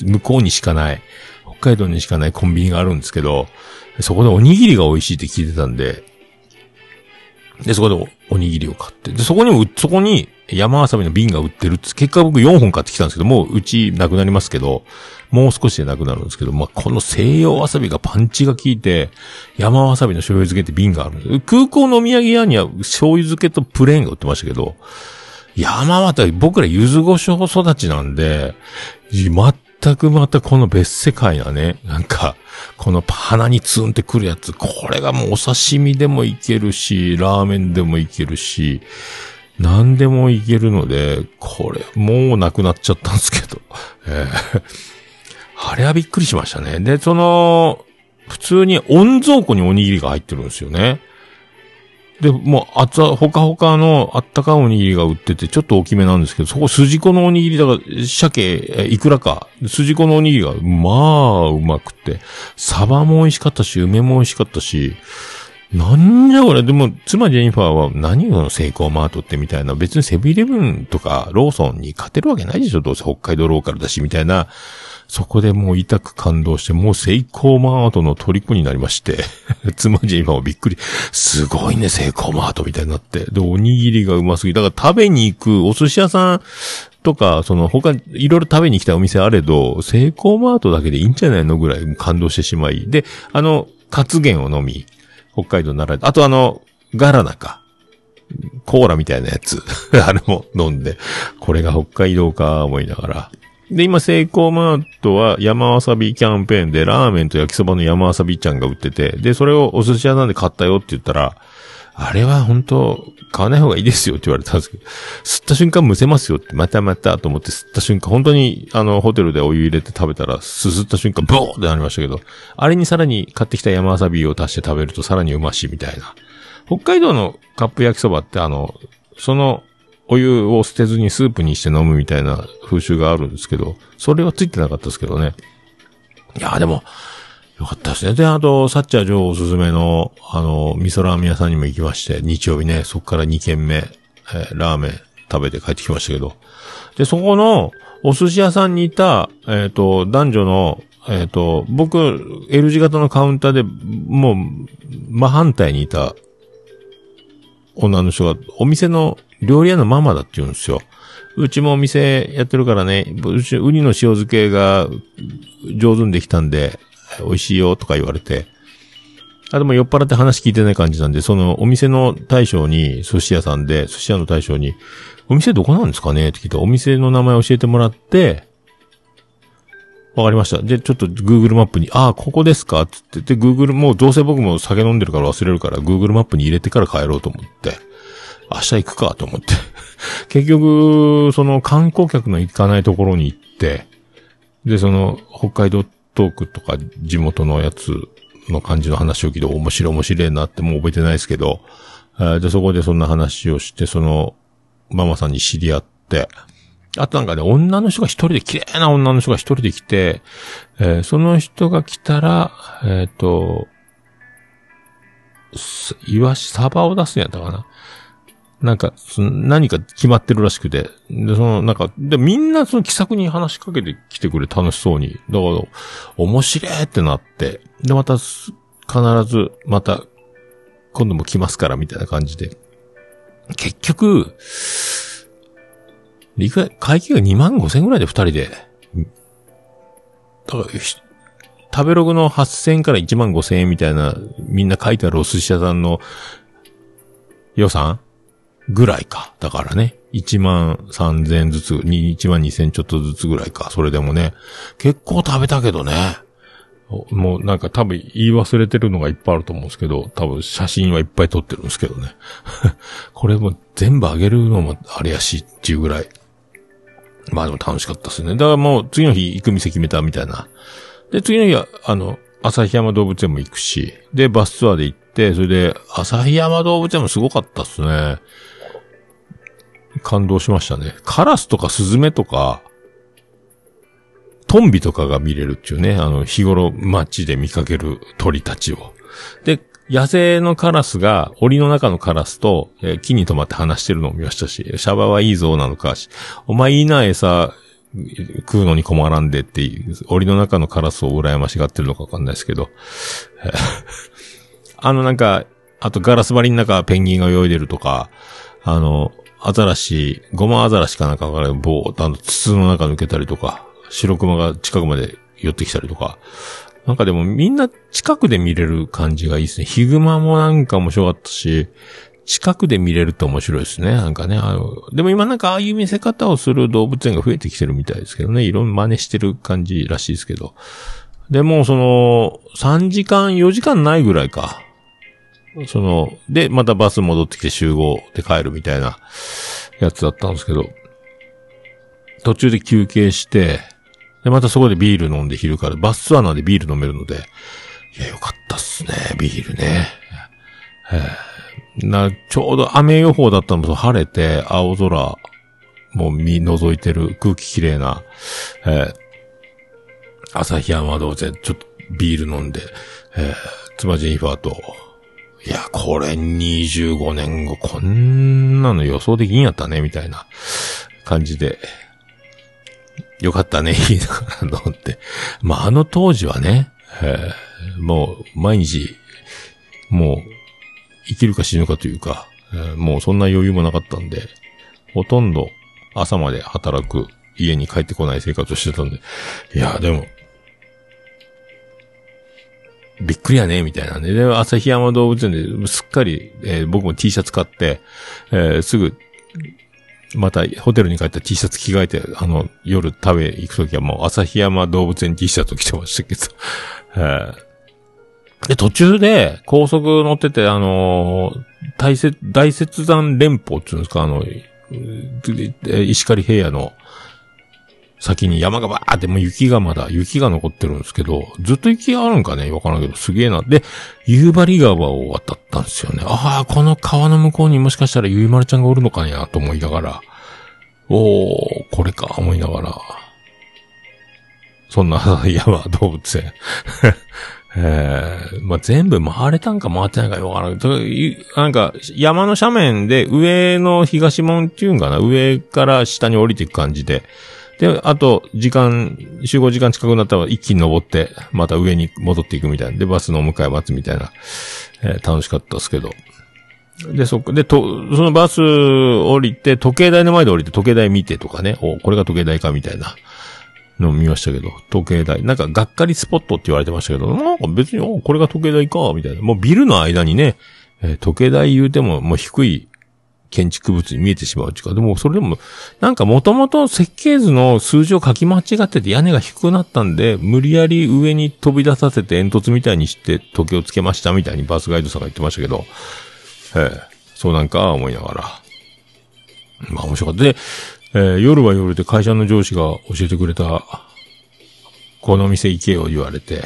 向こうにしかない、北海道にしかないコンビニがあるんですけど、そこでおにぎりが美味しいって聞いてたんで、で、そこでおおにぎりを買って。で、そこにも、そこに山わさびの瓶が売ってるって、結果僕4本買ってきたんですけど、もううちなくなりますけど、もう少しでなくなるんですけど、まあ、この西洋わさびがパンチが効いて、山わさびの醤油漬けって瓶があるんです空港のお土産屋には醤油漬けとプレーンが売ってましたけど、山わさび、僕ら柚子胡椒育ちなんで、全全くまたこの別世界なね、なんか、この鼻にツンってくるやつ、これがもうお刺身でもいけるし、ラーメンでもいけるし、何でもいけるので、これ、もうなくなっちゃったんですけど、えーあれはびっくりしましたね。で、その、普通に温蔵庫におにぎりが入ってるんですよね。で、もう、あつ、ほかほかのあったかおにぎりが売ってて、ちょっと大きめなんですけど、そこ筋子のおにぎりだから、鮭、いくらか、筋子のおにぎりが、まあ、うまくて、サバも美味しかったし、梅も美味しかったし、なんじゃこれ、でも、妻ジェニファーは、何このセイコーマートってみたいな、別にセブンイレブンとかローソンに勝てるわけないでしょ、どうせ北海道ローカルだし、みたいな、そこでもう痛く感動して、もうセイコーマートの虜になりまして、(laughs) 妻ジェニファーもびっくり、すごいね、セイコーマートみたいになって、で、おにぎりがうますぎ、だから食べに行くお寿司屋さんとか、その他、いろいろ食べに来たお店あれど、セイコーマートだけでいいんじゃないのぐらい感動してしまい、で、あの、カツ源を飲み、北海道なら、あとあの、ガラナか。コーラみたいなやつ。(laughs) あれも飲んで、これが北海道か思いながら。で、今、セイコーマートは山わさびキャンペーンで、ラーメンと焼きそばの山わさびちゃんが売ってて、で、それをお寿司屋さんで買ったよって言ったら、あれは本当買わない方がいいですよって言われたんですけど、吸った瞬間むせますよって、またまたと思って吸った瞬間、本当にあの、ホテルでお湯入れて食べたら、すすった瞬間、ボーってなりましたけど、あれにさらに買ってきた山わさびを足して食べるとさらにうましいみたいな。北海道のカップ焼きそばってあの、その、お湯を捨てずにスープにして飲むみたいな風習があるんですけど、それはついてなかったですけどね。いやでも、よかったですね。で、あと、サッチャー女王おすすめの、あの、味噌ラーメン屋さんにも行きまして、日曜日ね、そこから2軒目、えーラーメン食べて帰ってきましたけど。で、そこの、お寿司屋さんにいた、えっ、と、男女の、えっ、と、僕、L 字型のカウンターで、もう、真反対にいた、女の人が、お店の料理屋のママだって言うんですよ。うちもお店やってるからね、うち、ウニの塩漬けが上手にできたんで、美味しいよとか言われて。あ、でも酔っ払って話聞いてない感じなんで、そのお店の大将に、寿司屋さんで、寿司屋の大将に、お店どこなんですかね？って聞いて、お店の名前教えてもらって、わかりました。で、ちょっと Google マップに、ああ、ここですか？つって、で、Google、もうどうせ僕も酒飲んでるから忘れるから Google マップに入れてから帰ろうと思って、明日行くかと思って。(laughs) 結局、その観光客の行かないところに行って、で、その、北海道トークとか地元のやつの感じの話を聞いて面白い面白いなってもう覚えてないですけど、で、そこでそんな話をして、その、ママさんに知り合って、あとなんかね、女の人が一人で、綺麗な女の人が一人で来て、えーその人が来たら、えっ、と、すイワシ、サバを出すんやったかな。なんか、その何か決まってるらしくて。で、その、なんか、で、みんなその気さくに話しかけてきてくれ、楽しそうに。だから、面白いってなって。で、また、必ず、また、今度も来ますから、みたいな感じで。結局、いくら、会計が2万5千ぐらいで2人で。だから、食べログの8000から1万5千円みたいな、みんな書いてあるお寿司屋さんの予算ぐらいか。だからね。1万3000ずつ、1万2000ちょっとずつぐらいか。それでもね。結構食べたけどね。もうなんか多分言い忘れてるのがいっぱいあると思うんですけど、多分写真はいっぱい撮ってるんですけどね。(laughs) これも全部あげるのもあれやしっていうぐらい。まあでも楽しかったですね。だからもう次の日行く店決めたみたいな。で、次の日は、あの、旭山動物園も行くし、で、バスツアーで行って、それで、旭山動物園もすごかったっすね。感動しましたね。カラスとかスズメとか、トンビとかが見れるっていうね、あの、日頃街で見かける鳥たちを。で、野生のカラスが、檻の中のカラスと、えー木に止まって話してるのを見ましたし、シャバはいいぞなのかし、お前いいな餌食うのに困らんでっていう、檻の中のカラスを羨ましがってるのかわかんないですけど、(laughs) あのなんか、あとガラス張りの中ペンギンが泳いでるとか、あの、アザラシ、ゴマアザラシかなんかが棒を、あの、筒の中抜けたりとか、白熊が近くまで寄ってきたりとか、なんかでもみんな近くで見れる感じがいいですね。ヒグマもなんか面白かったし、近くで見れると面白いですね。なんかね、あの、でも今なんかああいう見せ方をする動物園が増えてきてるみたいですけどね。いろんな真似してる感じらしいですけど。でもその、3時間、4時間ないぐらいか。その、で、またバス戻ってきて集合で帰るみたいなやつだったんですけど、途中で休憩して、で、またそこでビール飲んで昼から、バスツアーなんでビール飲めるので、いや、よかったっすね、ビールね。えーな、ちょうど雨予報だったのと晴れて、青空、もう見覗いてる空気きれいな、えー、旭山動物園、ちょっとビール飲んで、えー、妻ジェニファーと、いや、これ25年後、こんなの予想できんやったね、みたいな感じで、よかったね、(laughs) いいのかな、と思って。まあ、あの当時はね、えーもう、毎日、もう、生きるか死ぬかというか、えーもうそんな余裕もなかったんで、ほとんど朝まで働く、家に帰ってこない生活をしてたんで、いや、でも、びっくりやね、みたいなんで。で、旭山動物園ですっかり、えー僕も T シャツ買って、えーすぐ、またホテルに帰った T シャツ着替えて、あの、夜食べ行くときはもう旭山動物園 T シャツ着てましたけど。え (laughs) えで、途中で高速乗ってて、あのー大雪、大雪山連峰っていうんですか、あの、石狩平野の先に山がバーって、もう雪がまだ、雪が残ってるんですけど、ずっと雪があるんかね？わからんけど、すげえな。で、夕張川を渡ったんですよね。ああ、この川の向こうにもしかしたらゆいまるちゃんがおるのかや、と思いながら、おー、これか、思いながら、そんな (laughs) 山動物園。(laughs) ええまあ、全部回れたんか回ってないかわからんけど、なんか、山の斜面で上の東門っていうんかな？上から下に降りていく感じで。で、あと、時間、集合時間近くなったら一気に登って、また上に戻っていくみたいな。で、バスのお迎え待つみたいな。えー楽しかったですけど。で、そこ、で、と、そのバス降りて、時計台の前で降りて時計台見てとかね。お、これが時計台かみたいな。の見ましたけど、時計台。なんか、がっかりスポットって言われてましたけど、なんか別に、お、これが時計台か、みたいな。もうビルの間にね、えー時計台言うても、もう低い建築物に見えてしまうっていうか、でもそれでも、なんかもともと設計図の数字を書き間違ってて屋根が低くなったんで、無理やり上に飛び出させて煙突みたいにして時計をつけましたみたいにバスガイドさんが言ってましたけど、ええそうなんか思いながら。まあ面白かった。で、えー夜は夜で会社の上司が教えてくれた、この店行けよ言われて、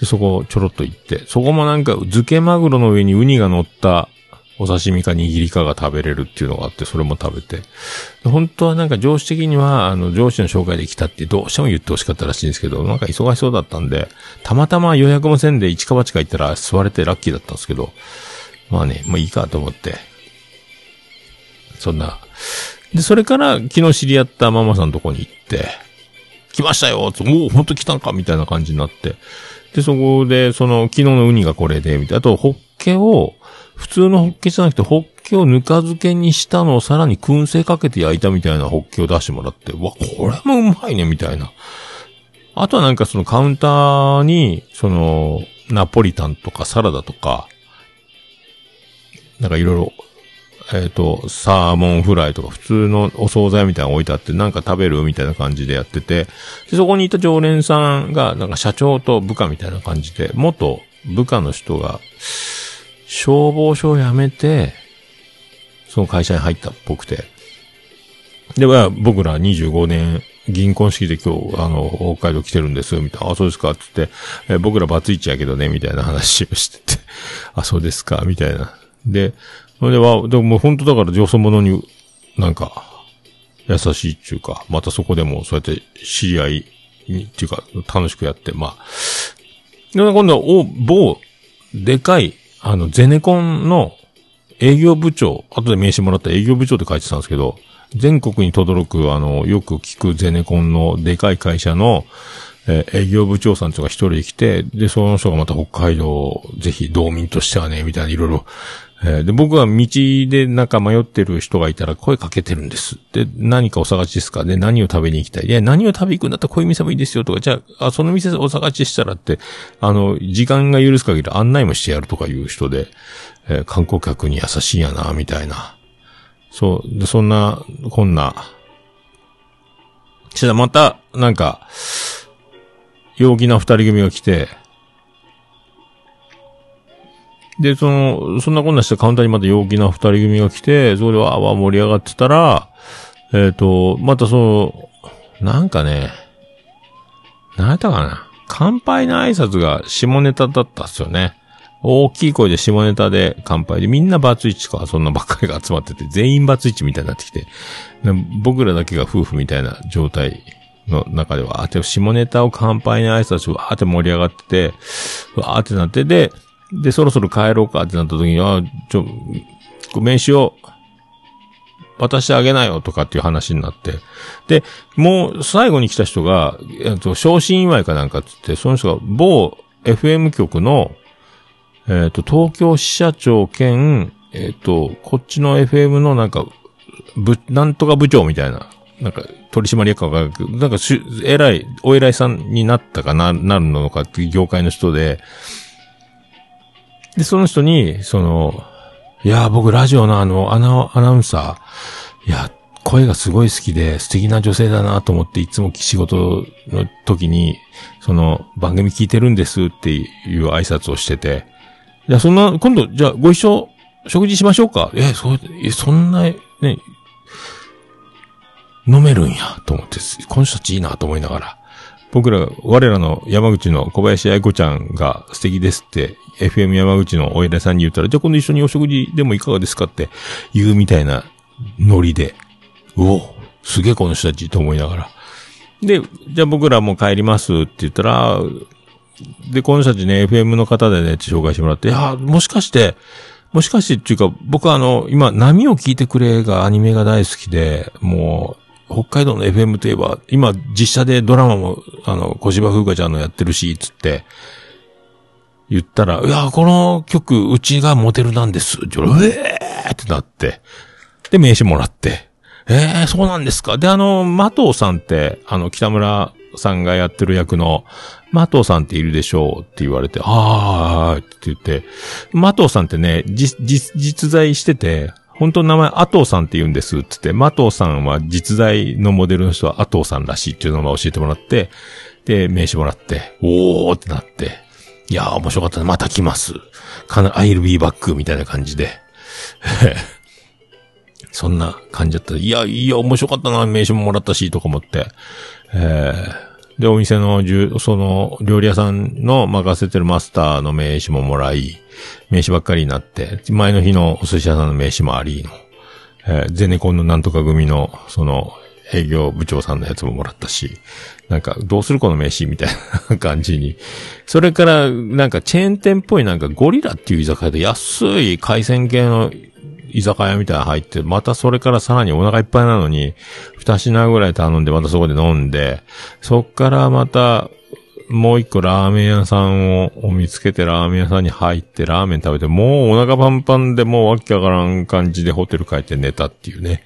でそこちょろっと行って、そこもなんか漬けマグロの上にウニが乗った、お刺身か握りかが食べれるっていうのがあって、それも食べて。本当はなんか上司的には、あの、上司の紹介で来たってどうしても言ってほしかったらしいんですけど、なんか忙しそうだったんで、たまたま予約もせんで一か八か行ったら座れてラッキーだったんですけど、まあね、まあいいかと思って。そんな。で、それから昨日知り合ったママさんのとこに行って、来ましたよおお、ほんと来たんかみたいな感じになって。で、そこで、その、昨日のウニがこれで、みたいな。あと、ホッケを、普通のホッケじゃなくて、ホッケをぬか漬けにしたのをさらに燻製かけて焼いたみたいなホッケを出してもらって、わ、これもうまいね、みたいな。あとはなんかそのカウンターに、その、ナポリタンとかサラダとか、なんかいろいろえっ、ー、と、サーモンフライとか普通のお惣菜みたいなの置いてあって、なんか食べるみたいな感じでやってて、で、そこにいた常連さんが、なんか社長と部下みたいな感じで、元部下の人が、消防署を辞めて、その会社に入ったっぽくて。で、僕ら25年、銀婚式で今日、あの、北海道来てるんです、みたいな。あ、そうですか、つって、え僕らバツイチやけどね、みたいな話をしてて。あ、そうですか、みたいな。で、それでは、でも本当だから上層者に、なんか、優しいっていうか、またそこでもそうやって知り合いに、っていうか、楽しくやって、まあ。で、今度は、お、某、でかい、あの、ゼネコンの営業部長、後で名刺もらった営業部長って書いてたんですけど、全国に轟く、あの、よく聞くゼネコンのでかい会社の、えー、営業部長さんとか一人来て、で、その人がまた北海道、ぜひ道民としてはね、みたいないろいろえー、で、僕は道でなんか迷ってる人がいたら声かけてるんです。で、何かお探しですか？で、何を食べに行きたい？いや、何を食べに行くんだ？ったらこういう店もいいですよとか、じゃあ、あその店お探ししたらって、あの、時間が許す限り案内もしてやるとかいう人で、えー、観光客に優しいやな、みたいな。そう。で、そんな、こんな。したらまた、なんか、陽気な二人組が来て、で、その、そんなこんなしてカウンターにまた陽気な二人組が来て、それでわーわー盛り上がってたら、えっ、ー、と、またその、なんかね、なんやったかな。乾杯の挨拶が下ネタだったっすよね。大きい声で下ネタで乾杯で、みんなバツイチか、そんなばっかりが集まってて、全員バツイチみたいになってきて、僕らだけが夫婦みたいな状態の中では、あて、下ネタを乾杯の挨拶わーって盛り上がってて、わーってなって、で、で、そろそろ帰ろうかってなった時に、あ、ちょ、名刺を渡してあげなよとかっていう話になって。で、もう最後に来た人が、えっと、昇進祝いかなんかってって、その人が某 FM 局の、えっ、と、東京支社長兼、えっ、と、こっちの FM のなんか、ぶ、なんとか部長みたいな、なんか、取締役かが、なんかし、偉い、お偉いさんになったかな、なるのかっていう業界の人で、で、その人に、その、いや、僕ラジオのあの、アナ、アナウンサー、いや、声がすごい好きで素敵な女性だなと思っていつも仕事の時に、その番組聞いてるんですっていう挨拶をしてて、いや、そんな、今度、じゃあご一緒、食事しましょうか。え、そう、え、そんな、ね、飲めるんや、と思って、この人たちいいなと思いながら、僕ら、我らの山口の小林愛子ちゃんが素敵ですって FM 山口のお偉さんに言ったら、じゃあ今度一緒にお食事でもいかがですかって言うみたいなノリで、うお、すげえこの人たちと思いながら。で、じゃあ僕らも帰りますって言ったら、で、この人たちね、FM の方でね、紹介してもらって、いや、もしかして、もしかしてっていうか、僕はあの、今、波を聞いてくれがアニメが大好きで、もう、北海道の FM といえば、今、実写でドラマも、あの、小芝風花ちゃんのやってるし、つって、言ったら、いや、この曲、うちがモデルなんです。うえーってなって。で、名刺もらって。えー、そうなんですか？で、あの、マトさんって、あの、北村さんがやってる役の、マトさんっているでしょうって言われて、あーって言って、マトさんってね、実、実、実在してて、本当の名前、アトーさんって言うんです、つって、マトーさんは実在のモデルの人はアトーさんらしいっていうのを教えてもらって、で、名刺もらって、おーってなって、いやー面白かったね。また来ます。かな、I'll be back みたいな感じで。(laughs) そんな感じだった。いや、いや、面白かったな。名刺ももらったし、とか思って。えーで、お店の、その、料理屋さんの任せてるマスターの名刺ももらい、名刺ばっかりになって、前の日のお寿司屋さんの名刺もありの、えーゼネコンのなんとか組の、その、営業部長さんのやつももらったし、なんか、どうするこの名刺みたいな感じに。それから、なんかチェーン店っぽいなんかゴリラっていう居酒屋で安い海鮮系の居酒屋みたいなの入って、またそれからさらにお腹いっぱいなのに、二品ぐらい頼んで、またそこで飲んで、そっからまた、もう一個ラーメン屋さんを見つけてラーメン屋さんに入ってラーメン食べて、もうお腹パンパンでもうわけわからん感じでホテル帰って寝たっていうね。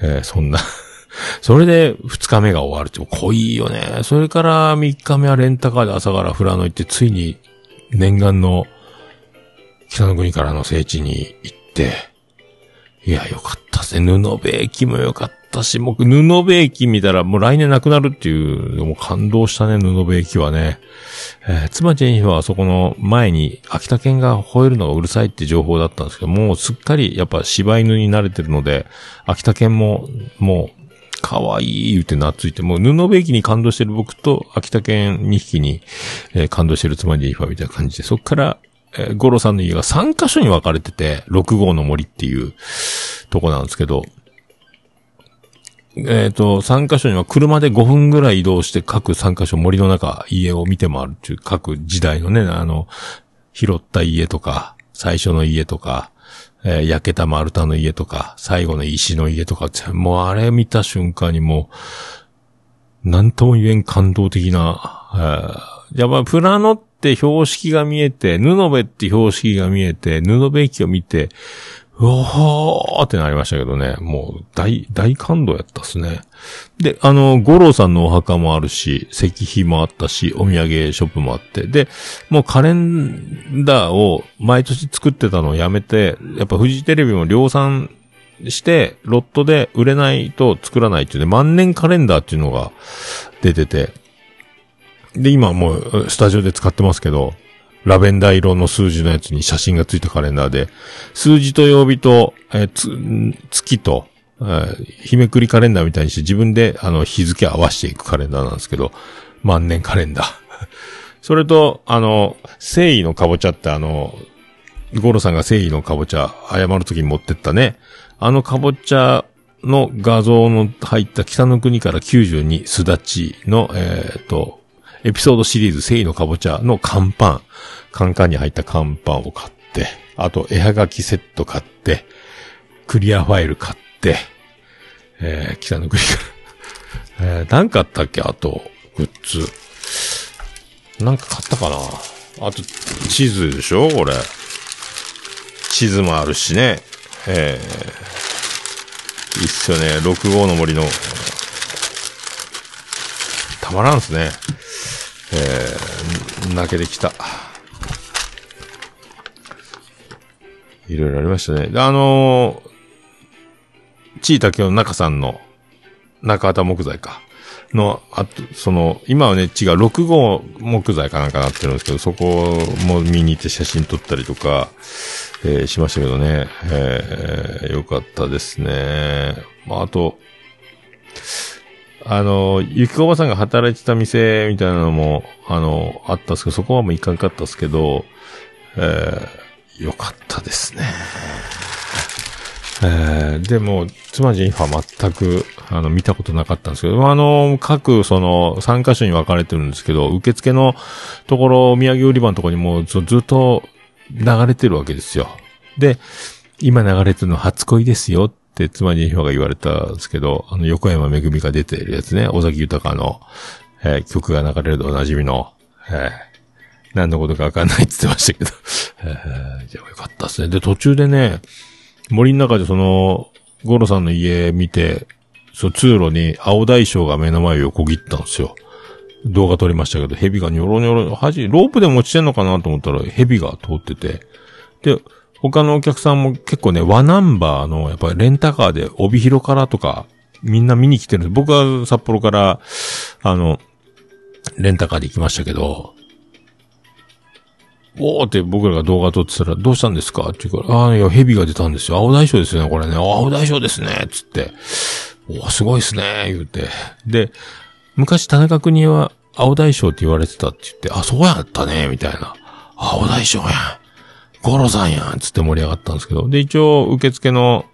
えーそんな。(laughs) それで二日目が終わるって濃いよね。それから三日目はレンタカーで朝から富良野行って、ついに念願の北の国からの聖地に行って、いや、よかったですね。布部駅もよかったし、もう布部駅見たらもう来年なくなるっていう、もう感動したね、布部駅はね。えー妻ジェニファーはそこの前に秋田犬が吠えるのがうるさいって情報だったんですけど、もうすっかりやっぱ柴犬に慣れてるので、秋田犬ももう可愛い言って懐いて、もう布部駅に感動してる僕と秋田犬2匹に、えー感動してる妻ジェニファみたいな感じで、そっから、えーゴロさんの家が3カ所に分かれてて、6号の森っていうとこなんですけど、えっ、と、3カ所には車で5分ぐらい移動して各3カ所森の中、家を見て回るっていう各時代のね、あの、拾った家とか、最初の家とか、えー焼けた丸太の家とか、最後の石の家とか、もうあれ見た瞬間にもう、なんとも言えん感動的な、えーやっぱプラノって標識が見えて、布部って標識が見えて、布部駅を見て、うおーってなりましたけどね。もう、大、大感動やったっすね。で、あの、五郎さんのお墓もあるし、石碑もあったし、お土産ショップもあって、で、もうカレンダーを毎年作ってたのをやめて、やっぱフジテレビも量産して、ロットで売れないと作らないっていうね、万年カレンダーっていうのが出てて、で、今もうスタジオで使ってますけど、ラベンダー色の数字のやつに写真がついたカレンダーで、数字と曜日と、えー、月と、えー日めくりカレンダーみたいにして自分であの日付合わせていくカレンダーなんですけど、万年カレンダー。(laughs) それと、あの、誠意のかぼちゃってあの、ゴロさんが誠意のかぼちゃ、謝るときに持ってったね。あのかぼちゃの画像の入った北の国から92すだちの、えっ、と、エピソードシリーズ、聖のかぼちゃの乾パン。カンカンに入った乾パンを買って、あと、絵はがきセット買って、クリアファイル買って、えー、北の国から。(laughs) えー、何買ったっけ？あと、グッズ。なんか買ったかな？あと、地図でしょ？これ。地図もあるしね。えー、いいっすよね。6号の森の、たまらんっすね。えー、泣けてきた。いろいろありましたね。あのー、ちいたけの中さんの、中畑木材か。の、あと、その、今はね、違う、6号木材かなんかなってるんですけど、そこも見に行って写真撮ったりとか、えーしましたけどね、えーよかったですね。まあ、あと、あの、ゆきこばさんが働いてた店みたいなのも、あの、あったんですけど、そこはもう行かんかったですけど、えー、よかったですね。えー、でも、妻ジェニファ全く、あの、見たことなかったんですけど、あの、各、その、3カ所に分かれてるんですけど、受付のところ、お土産売り場のところにもうずずっと流れてるわけですよ。で、今流れてるの初恋ですよって妻ジェニファーが言われたんですけど、あの、横山めぐみが出てるやつね、尾崎豊の、えー曲が流れるとおなじみの、えー何のことかわかんないって言ってましたけど、(laughs) えーじゃあよかったですね。で、途中でね、森の中でその、ゴロさんの家見て、そう、通路に青大将が目の前を横切ったんですよ。動画撮りましたけど、蛇がニョロニョロ、はじ、ロープでも落ちてんのかなと思ったら、蛇が通ってて。で、他のお客さんも結構ね、和ナンバーの、やっぱりレンタカーで帯広からとか、みんな見に来てるんです。僕は札幌から、あの、レンタカーで行きましたけど、おーって僕らが動画撮ってたら、どうしたんですか？って言うから、ああ、いや、蛇が出たんですよ。青大将ですよね、これね。青大将ですね、つって。おーすごいっすね、言うて。で、昔田中邦衛は、青大将って言われてたって言って、あ、そうやったね、みたいな。青大将やん。ゴロさんやん、つって盛り上がったんですけど。で、一応、受付の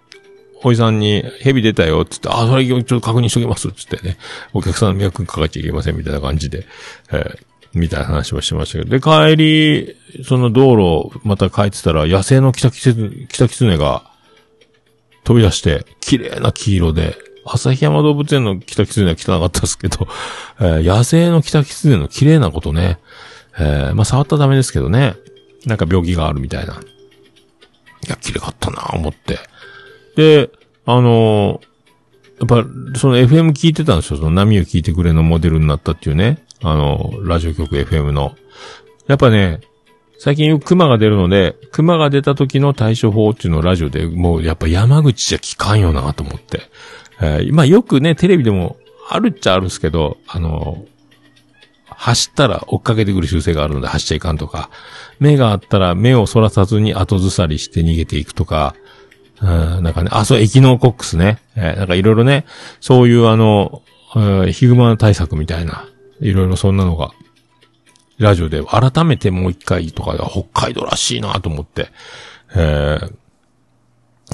おじさんに、蛇出たよ、つって、あ、それちょっと確認しときます、つってね。お客さんの迷惑かかっちゃいけません、みたいな感じで、えーみたいな話もしてましたけど。で、帰り、その道路、また帰ってたら、野生のキタキツ、キタキツネが、飛び出して、綺麗な黄色で、旭山動物園のキタキツネは汚かったですけど、えー野生のキタキツネの綺麗なことね、えーまあ、触ったらダメですけどね、なんか病気があるみたいな。いや、綺麗かったな、思って。で、あのーやっぱ、その FM 聞いてたんですよ。その波を聞いてくれのモデルになったっていうね。あのーラジオ局 FM の。やっぱね、最近よく熊が出るので、熊が出た時の対処法っていうのをラジオで、もうやっぱ山口じゃ聞かんよなと思って。えーまあよくね、テレビでもあるっちゃあるんですけど、あのー走ったら追っかけてくる習性があるので走っちゃいかんとか、目があったら目をそらさずに後ずさりして逃げていくとか、うん、なんかね、あ、そう、エキノコックスね。えーなんかいろいろね、そういうあの、うんヒグマ対策みたいな、いろいろそんなのが、ラジオで改めてもう一回とか、北海道らしいなと思って、えー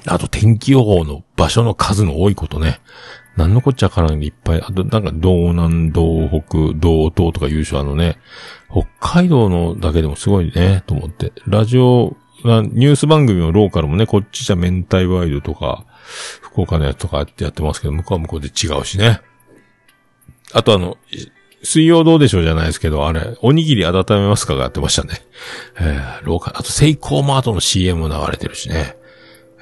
あと天気予報の場所の数の多いことね。なんのこっちゃからんでいっぱい。あと、なんか、道南、道北、道東とか優勝あのね、北海道のだけでもすごいね、と思って。ラジオ、ニュース番組のローカルもね、こっちじゃ明太ワイドとか、福岡のやつとかってやってますけど、向こうは向こうで違うしね。あとあの、水曜どうでしょうじゃないですけど、あれ、おにぎり温めますかがやってましたね。えー、ローカル、あとセイコーマートの CM も流れてるしね。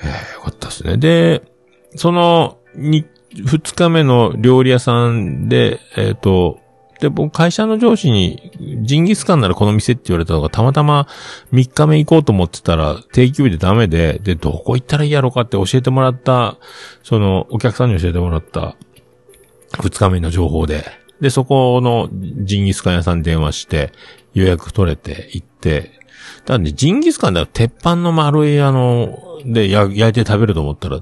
えー、よかったですね。で、その、に、二日目の料理屋さんで、えっ、と、で、僕、会社の上司に、ジンギスカンならこの店って言われたのが、たまたま3日目行こうと思ってたら、定休日でダメで、で、どこ行ったらいいやろうかって教えてもらった、その、お客さんに教えてもらった、2日目の情報で、で、そこのジンギスカン屋さんに電話して、予約取れて行って、だからね、ジンギスカンだと鉄板の丸いあの、で焼いて食べると思ったら、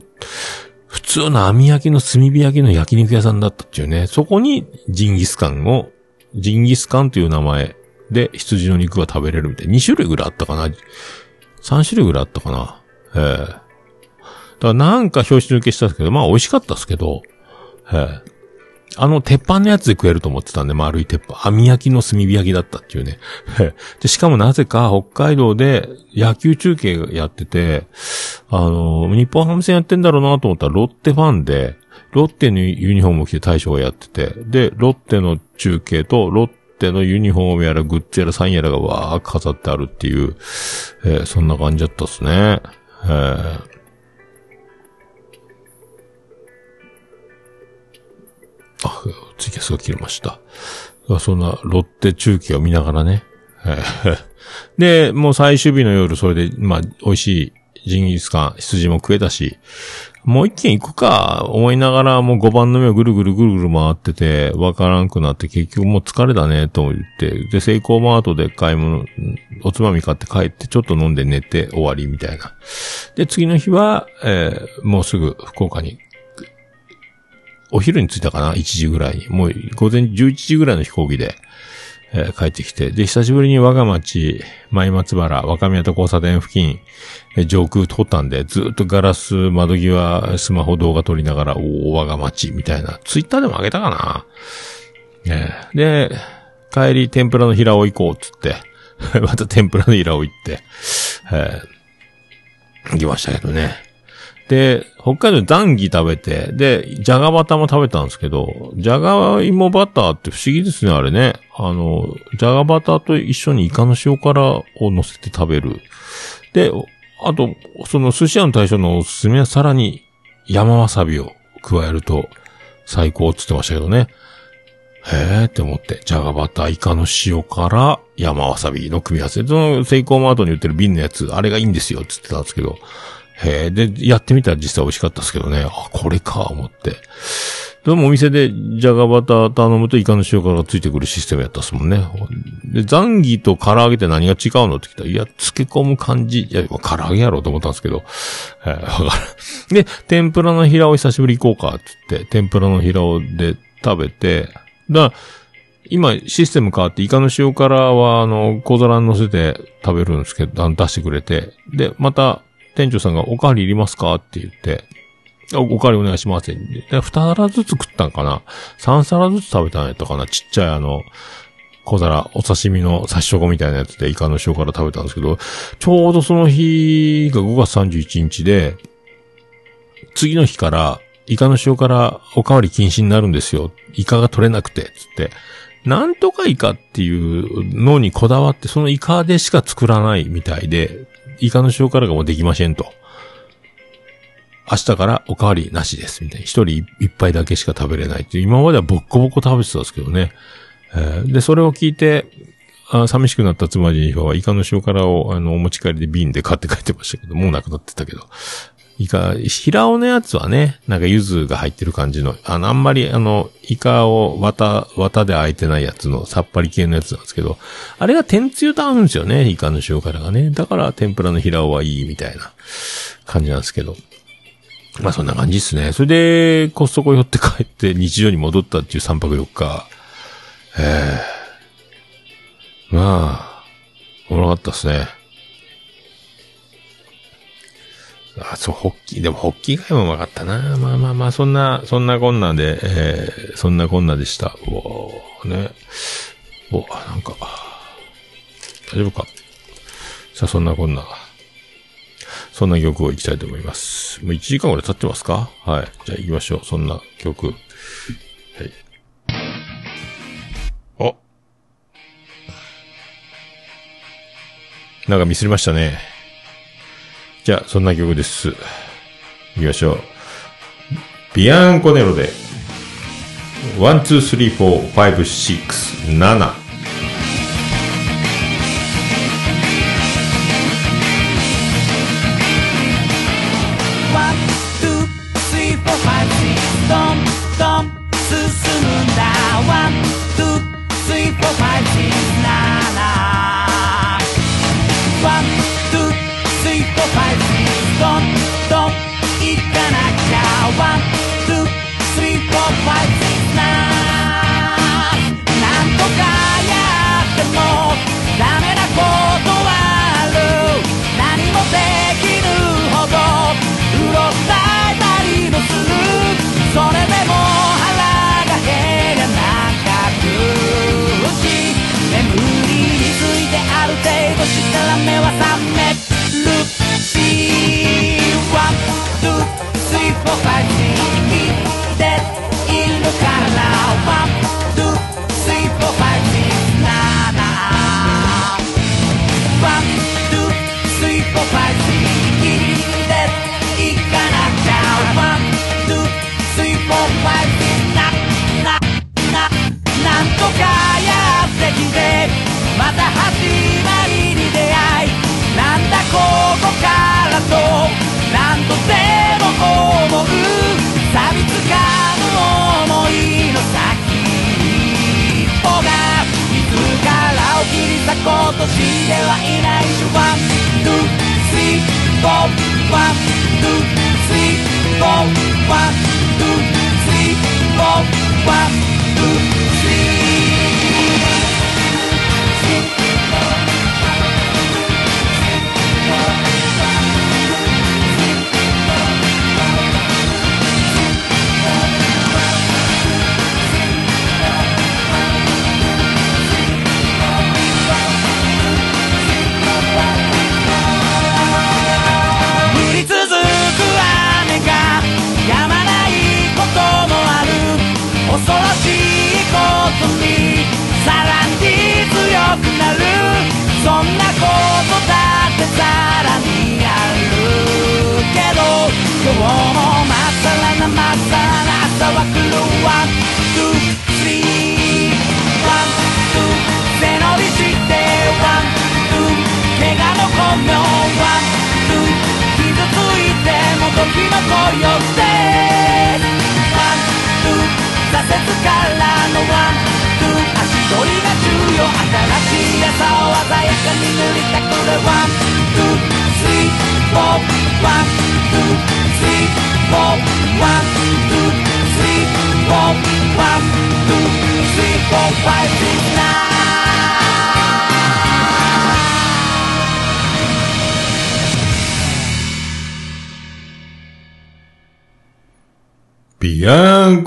普通の網焼きの炭火焼きの焼肉屋さんだったっていうね。そこにジンギスカンを、ジンギスカンという名前で羊の肉が食べれるみたい。2種類ぐらいあったかな ?3 種類ぐらいあったかなええだからなんか表紙抜けしたんですけど、まあ美味しかったですけど、ええあの、鉄板のやつで食えると思ってたんで、丸い鉄板。網焼きの炭火焼きだったっていうね。(laughs) で、しかもなぜか北海道で野球中継やってて、あの、日本ハム戦やってんだろうなと思ったらロッテファンで、ロッテのユニフォームを着て大将がやってて、で、ロッテの中継とロッテのユニフォームやらグッズやらサインやらがわー飾ってあるっていう、えーそんな感じだったっすね。えースが切れました。そんなロッテ中継を見ながらね。で、もう最終日の夜、それで、まあ、美味しいジンギスカン、羊も食えたし、もう一軒行くか、思いながら、もう5番の目をぐるぐるぐるぐる回ってて、わからんくなって、結局もう疲れだね、と言って、で、セイコーマートで買い物、おつまみ買って帰って、ちょっと飲んで寝て終わりみたいな。で、次の日は、えーもうすぐ福岡にお昼に着いたかな ?1 時ぐらいに。もう午前11時ぐらいの飛行機で、えー帰ってきて。で、久しぶりに我が町、前松原、若宮と交差点付近、えー上空通ったんで、ずっとガラス、窓際、スマホ動画撮りながら、おー、我が町、みたいな。ツイッターでも上げたかな？えーで、帰り、天ぷらの平尾行こう、つって。(laughs) また天ぷらの平尾行って、えー行きましたけどね。で、北海道でザンギ食べて、で、じゃがバターも食べたんですけど、じゃがいもバターって不思議ですね、あれね。あの、じゃがバターと一緒にイカの塩辛を乗せて食べる。で、あと、その寿司屋の大将のおすすめはさらに山わさびを加えると最高って言ってましたけどね。へーって思って、じゃがバター、イカの塩辛、山わさびの組み合わせ。そのセイコーマートに売ってる瓶のやつ、あれがいいんですよって言ってたんですけど、へえ、で、やってみたら実際美味しかったですけどね。あ、これか、思って。でもお店でじゃがバター頼むとイカの塩辛がついてくるシステムやったっすもんね。で、ザンギと唐揚げって何が違うのって聞いたら、いや、漬け込む感じ。いや、唐揚げやろうと思ったんですけど。えーわからん。で、天ぷらの平尾久しぶり行こうか、つって、天ぷらの平尾で食べて、だ今システム変わってイカの塩辛は、あの、小皿に乗せて食べるんですけど、あの出してくれて。で、また、店長さんがおかわりいりますか？って言って、おかわりお願いしますって。で、二皿ずつ食ったんかな三皿ずつ食べたんやったかなちっちゃいあの、小皿、お刺身の刺しチョコみたいなやつでイカの塩辛食べたんですけど、ちょうどその日が5月31日で、次の日から、イカの塩辛おかわり禁止になるんですよ。イカが取れなくて、つって。なんとかイカっていうのにこだわって、そのイカでしか作らないみたいで、イカの塩辛がもうできませんと。明日からおかわりなしです、みたいな。一人一杯だけしか食べれないって。今まではボッコボコ食べてたんですけどね。えーで、それを聞いて、あ寂しくなった妻ジェニファーはイカの塩辛をあの、お持ち帰りで瓶で買って帰ってましたけど、もうなくなってたけど。イカ、平尾のやつはね、なんか柚子が入ってる感じの、あの、あんまりあの、イカを綿、綿で開いてないやつのさっぱり系のやつなんですけど、あれが天つゆと合うんですよね、イカの塩辛がね。だから天ぷらの平尾はいいみたいな感じなんですけど。まあそんな感じですね。それで、コストコ寄って帰って日常に戻ったっていう3泊4日。ええまあ、おもろかったですね。あ、そう、ホッキー、でもホッキーがうまかったな。まあまあまあ、そんな、そんなこんなで、えー、そんなこんなでした。うおーね。お、なんか、大丈夫か？さあ、そんなこんな。そんな曲を行きたいと思います。もう1時間ぐらい経ってますか？はい。じゃあ行きましょう。そんな曲。はい。お。なんかミスりましたね。じゃあ、そんな曲です。行きましょう。ビアンコネロで、1,2,3,4,5,6,7、雑魚と死んではいないしワン・ツー・スリー・ゴー・ワン・ツー・スリー・ゴー・ワン・ツー・スリー・ゴー・ワン・ツー・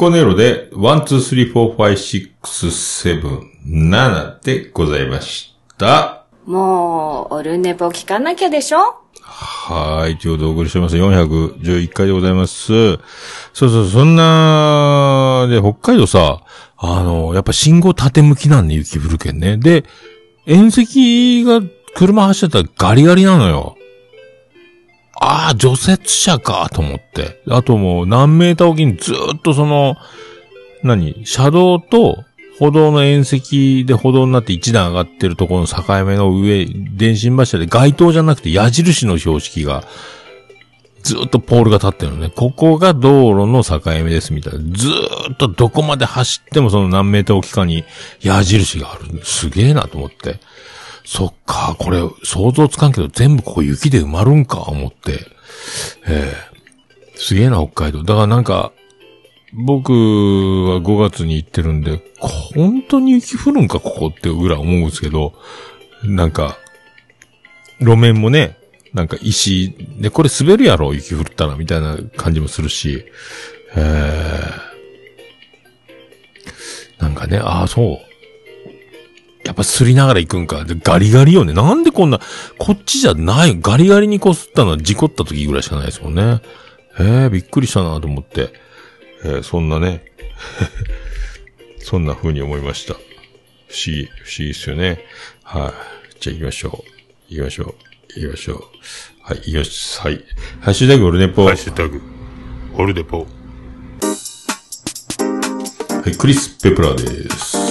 コネロで、1、2、3、4、5、6、7、7でございました。もう、オルネポ聞かなきゃでしょ？はい。ということでお送りしてます。411回でございます。そうそう、そんな、で、北海道さ、あの、やっぱ信号縦向きなんで雪降るけんね。で、縁石が車走ってたらガリガリなのよ。ああ、除雪車か、と思って。あともう何メーターおきにずっとその、何？車道と歩道の縁石で歩道になって一段上がってるところの境目の上、電信柱で街灯じゃなくて矢印の標識が、ずっとポールが立ってるのね。ここが道路の境目ですみたいな。ずっとどこまで走ってもその何メーターおきかに矢印がある。すげえなと思って。そっか、これ想像つかんけど全部ここ雪で埋まるんか、思って。ええすげえな、北海道。だからなんか、僕は5月に行ってるんで、本当に雪降るんか、ここってぐらい思うんですけど、なんか、路面もね、なんか石、で、これ滑るやろ、雪降ったら、みたいな感じもするし、えー、なんかね、ああ、そう。やっぱすりながら行くんか。で、ガリガリよね。なんでこんな、こっちじゃない。ガリガリにこすったのは事故った時ぐらいしかないですもんね。えー、びっくりしたなと思って。えー、そんなね。(laughs) そんな風に思いました。不思議、不思議ですよね。はい。じゃあ行きましょう。行きましょう。行きましょう。はい、行きまし。はい。ハッシュタグオルネポ。ハッシュタグオルネポ。はい、クリス・ペプラーです。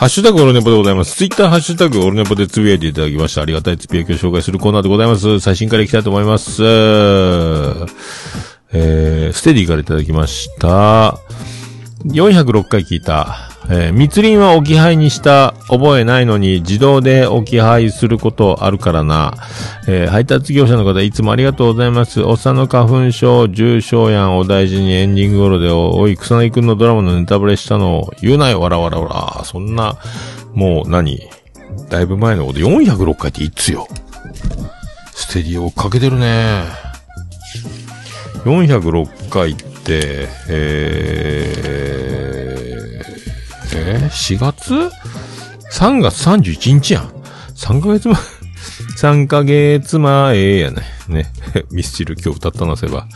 ハッシュタグオルネポでございます。ツイッターハッシュタグオルネポでつぶやいていただきました。ありがたいつぶやきを紹介するコーナーでございます。最新からいきたいと思います。えー、ステディからいただきました。406回聞いた。えー、密林は置き配にした。覚えないのに自動で置き配することあるからな。えー、配達業者の方いつもありがとうございます。おっさんの花粉症、重症やんお大事にエンディング頃で、おい、草薙くんのドラマのネタバレしたのを言うなよ、わらわらわら。そんな、もう何？だいぶ前のこと、406回っていつよ。ステディをかけてるね。406回って、えー、えー、4月 ?3 月31日やん。3ヶ月前、(laughs) 3ヶ月前やね。ね。(laughs) ミスチル今日歌ったなせば。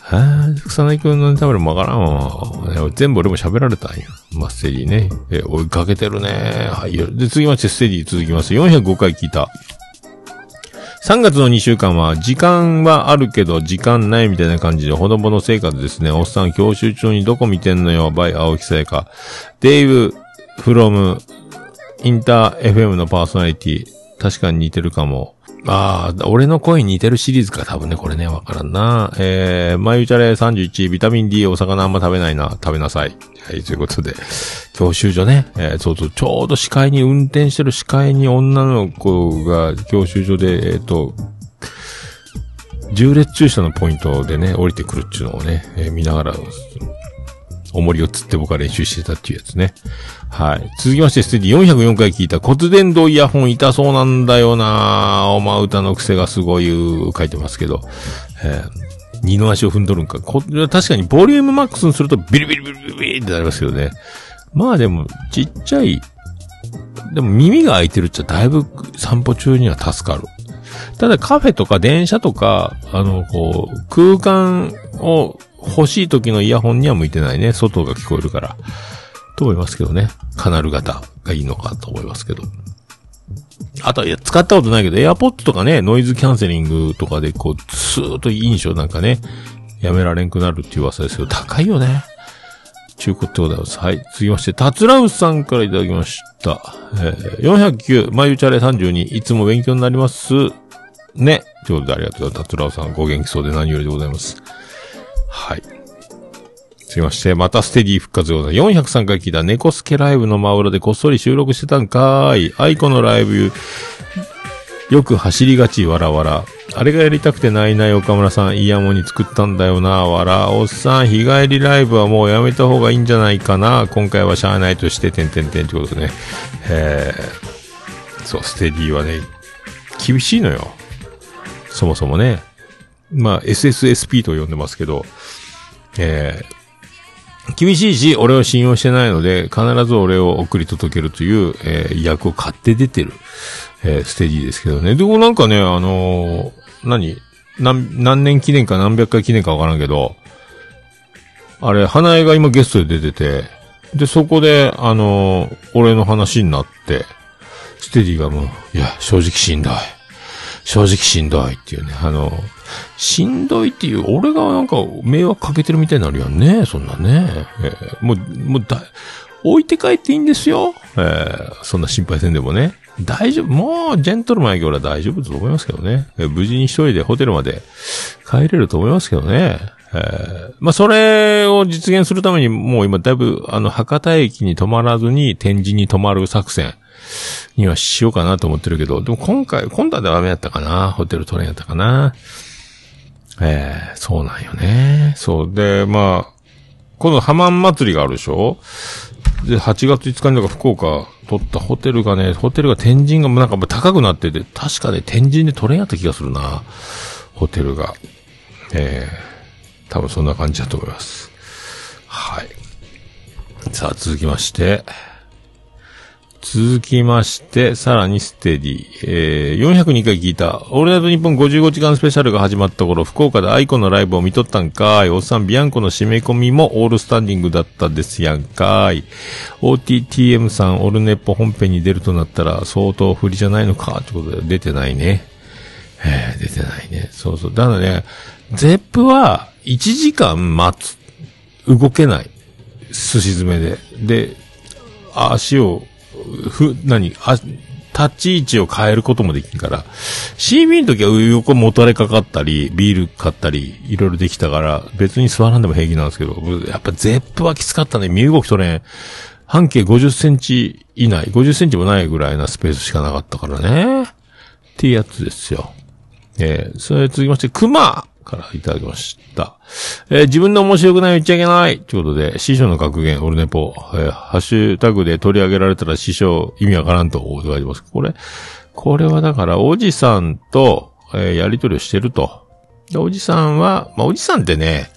はぁ、草薙くんのネタバレもわからんわ。全部俺も喋られたんや。まあ、ステディね。え追いかけてるね。はい。で、続きまして、ステディ続きます。405回聞いた。3月の2週間は、時間はあるけど、時間ないみたいな感じで、ほのぼの生活ですね。おっさん、教習中にどこ見てんのよ、バイ、青木さやか。デイブ、フロム、インター FM のパーソナリティ。確かに似てるかも。ああ、俺の声似てるシリーズか、多分ね、これね、わからんな。えー、まゆちゃれ31、ビタミン D、お魚あんま食べないな、食べなさい。はい、ということで、教習所ね、えー、そうそう、ちょうど視界に、運転してる視界に女の子が教習所で、えっ、と、重列駐車のポイントでね、降りてくるっていうのをね、えー見ながら、重りを釣って僕は練習してたっていうやつね。はい。続きまして、ステディ404回聞いた骨伝導イヤホン痛そうなんだよなおま歌の癖がすごい、書いてますけど。えー二の足を踏んどるんか。こ確かにボリュームマックスにするとビリビリビリビリってなりますけどね。まあでも、ちっちゃい、でも耳が開いてるっちゃだいぶ散歩中には助かる。ただカフェとか電車とか、あの、こう、空間を欲しい時のイヤホンには向いてないね。外が聞こえるから。と思いますけどね。カナル型がいいのかと思いますけど。あとは、いや、使ったことないけど、AirPods とかね、ノイズキャンセリングとかで、こう、スーッといい印象なんかね、やめられんくなるっていう噂ですけど、高いよね。中古ってことでございます。はい。続きまして、タツラウスさんからいただきました。えー、409、まゆちゃれ32、いつも勉強になります。ね。ということでありがとうございます。タツラウスさん、ご元気そうで何よりでございます。はい。続きまして、またステディ復活でございます。403回聞いた猫スケライブの真裏でこっそり収録してたんかーい。アイコのライブ、よく走りがち、わらわら。あれがやりたくてナイナイ岡村さん、イヤモニ作ったんだよな、わら。おっさん、日帰りライブはもうやめた方がいいんじゃないかな。今回はしゃあないとして、てんてんてんってことですね。えー、そう、ステディはね、厳しいのよ。そもそもね。まあ、SSSP と呼んでますけど、えー、厳しいし、俺を信用してないので、必ず俺を送り届けるという、えー、役を買って出てる、えー、ステージですけどね。でもなんかね、あのー何何、何年記念か何百回記念かわからんけど、あれ、花江が今ゲストで出てて、で、そこで、あのー俺の話になって、ステディがもう、いや、正直しんどい。正直しんどいっていうね、あの、しんどいっていう、俺がなんか迷惑かけてるみたいになるやんね、そんなね。えーもう、もうだ、置いて帰っていいんですよ。えーそんな心配せんでもね。大丈夫、もう、ジェントルマンやけ俺は大丈夫だと思いますけどね。えー無事に一人でホテルまで帰れると思いますけどね。えーまあ、それを実現するために、もう今だいぶ、あの、博多駅に泊まらずに天神に泊まる作戦にはしようかなと思ってるけど、でも今回、今度はダメやったかなホテル取れんやったかなえー、そうなんよね。そう。で、まあ、このハマン祭りがあるでしょで、8月5日になんか福岡取ったホテルがね、ホテルが天神がなんか高くなってて、確かね、天神で取れんやった気がするな。ホテルが。えー、多分そんな感じだと思います。はい。さあ、続きまして。続きまして、さらにステディ。えー、402回聞いた。オールナイトニッポン55時間スペシャルが始まった頃、福岡でアイコンのライブを見とったんかい。おっさん、ビアンコの締め込みもオールスタンディングだったですやんかい。OTTM さん、オルネポ本編に出るとなったら、相当不利じゃないのか？ってことで、出てないね。えー、出てないね。そうそう。だからね、ゼップは1時間待つ。動けない。寿司詰めで。で、足を、ふ、何あ、立ち位置を変えることもできんから。CB の時は横もたれかかったり、ビール買ったり、いろいろできたから、別に座らんでも平気なんですけど、やっぱゼップはきつかったね。身動き取れん。半径50センチ以内、50センチもないぐらいなスペースしかなかったからね。っていうやつですよ。えー、それ続きまして、熊からいただきました。えー自分の面白くない言っちゃいけないということで、師匠の格言、オルネポ、えーハッシュタグで取り上げられたら師匠意味わからんと書いてます。これ、これはだから、おじさんと、えーやりとりをしてると。でおじさんは、まあ、おじさんってね、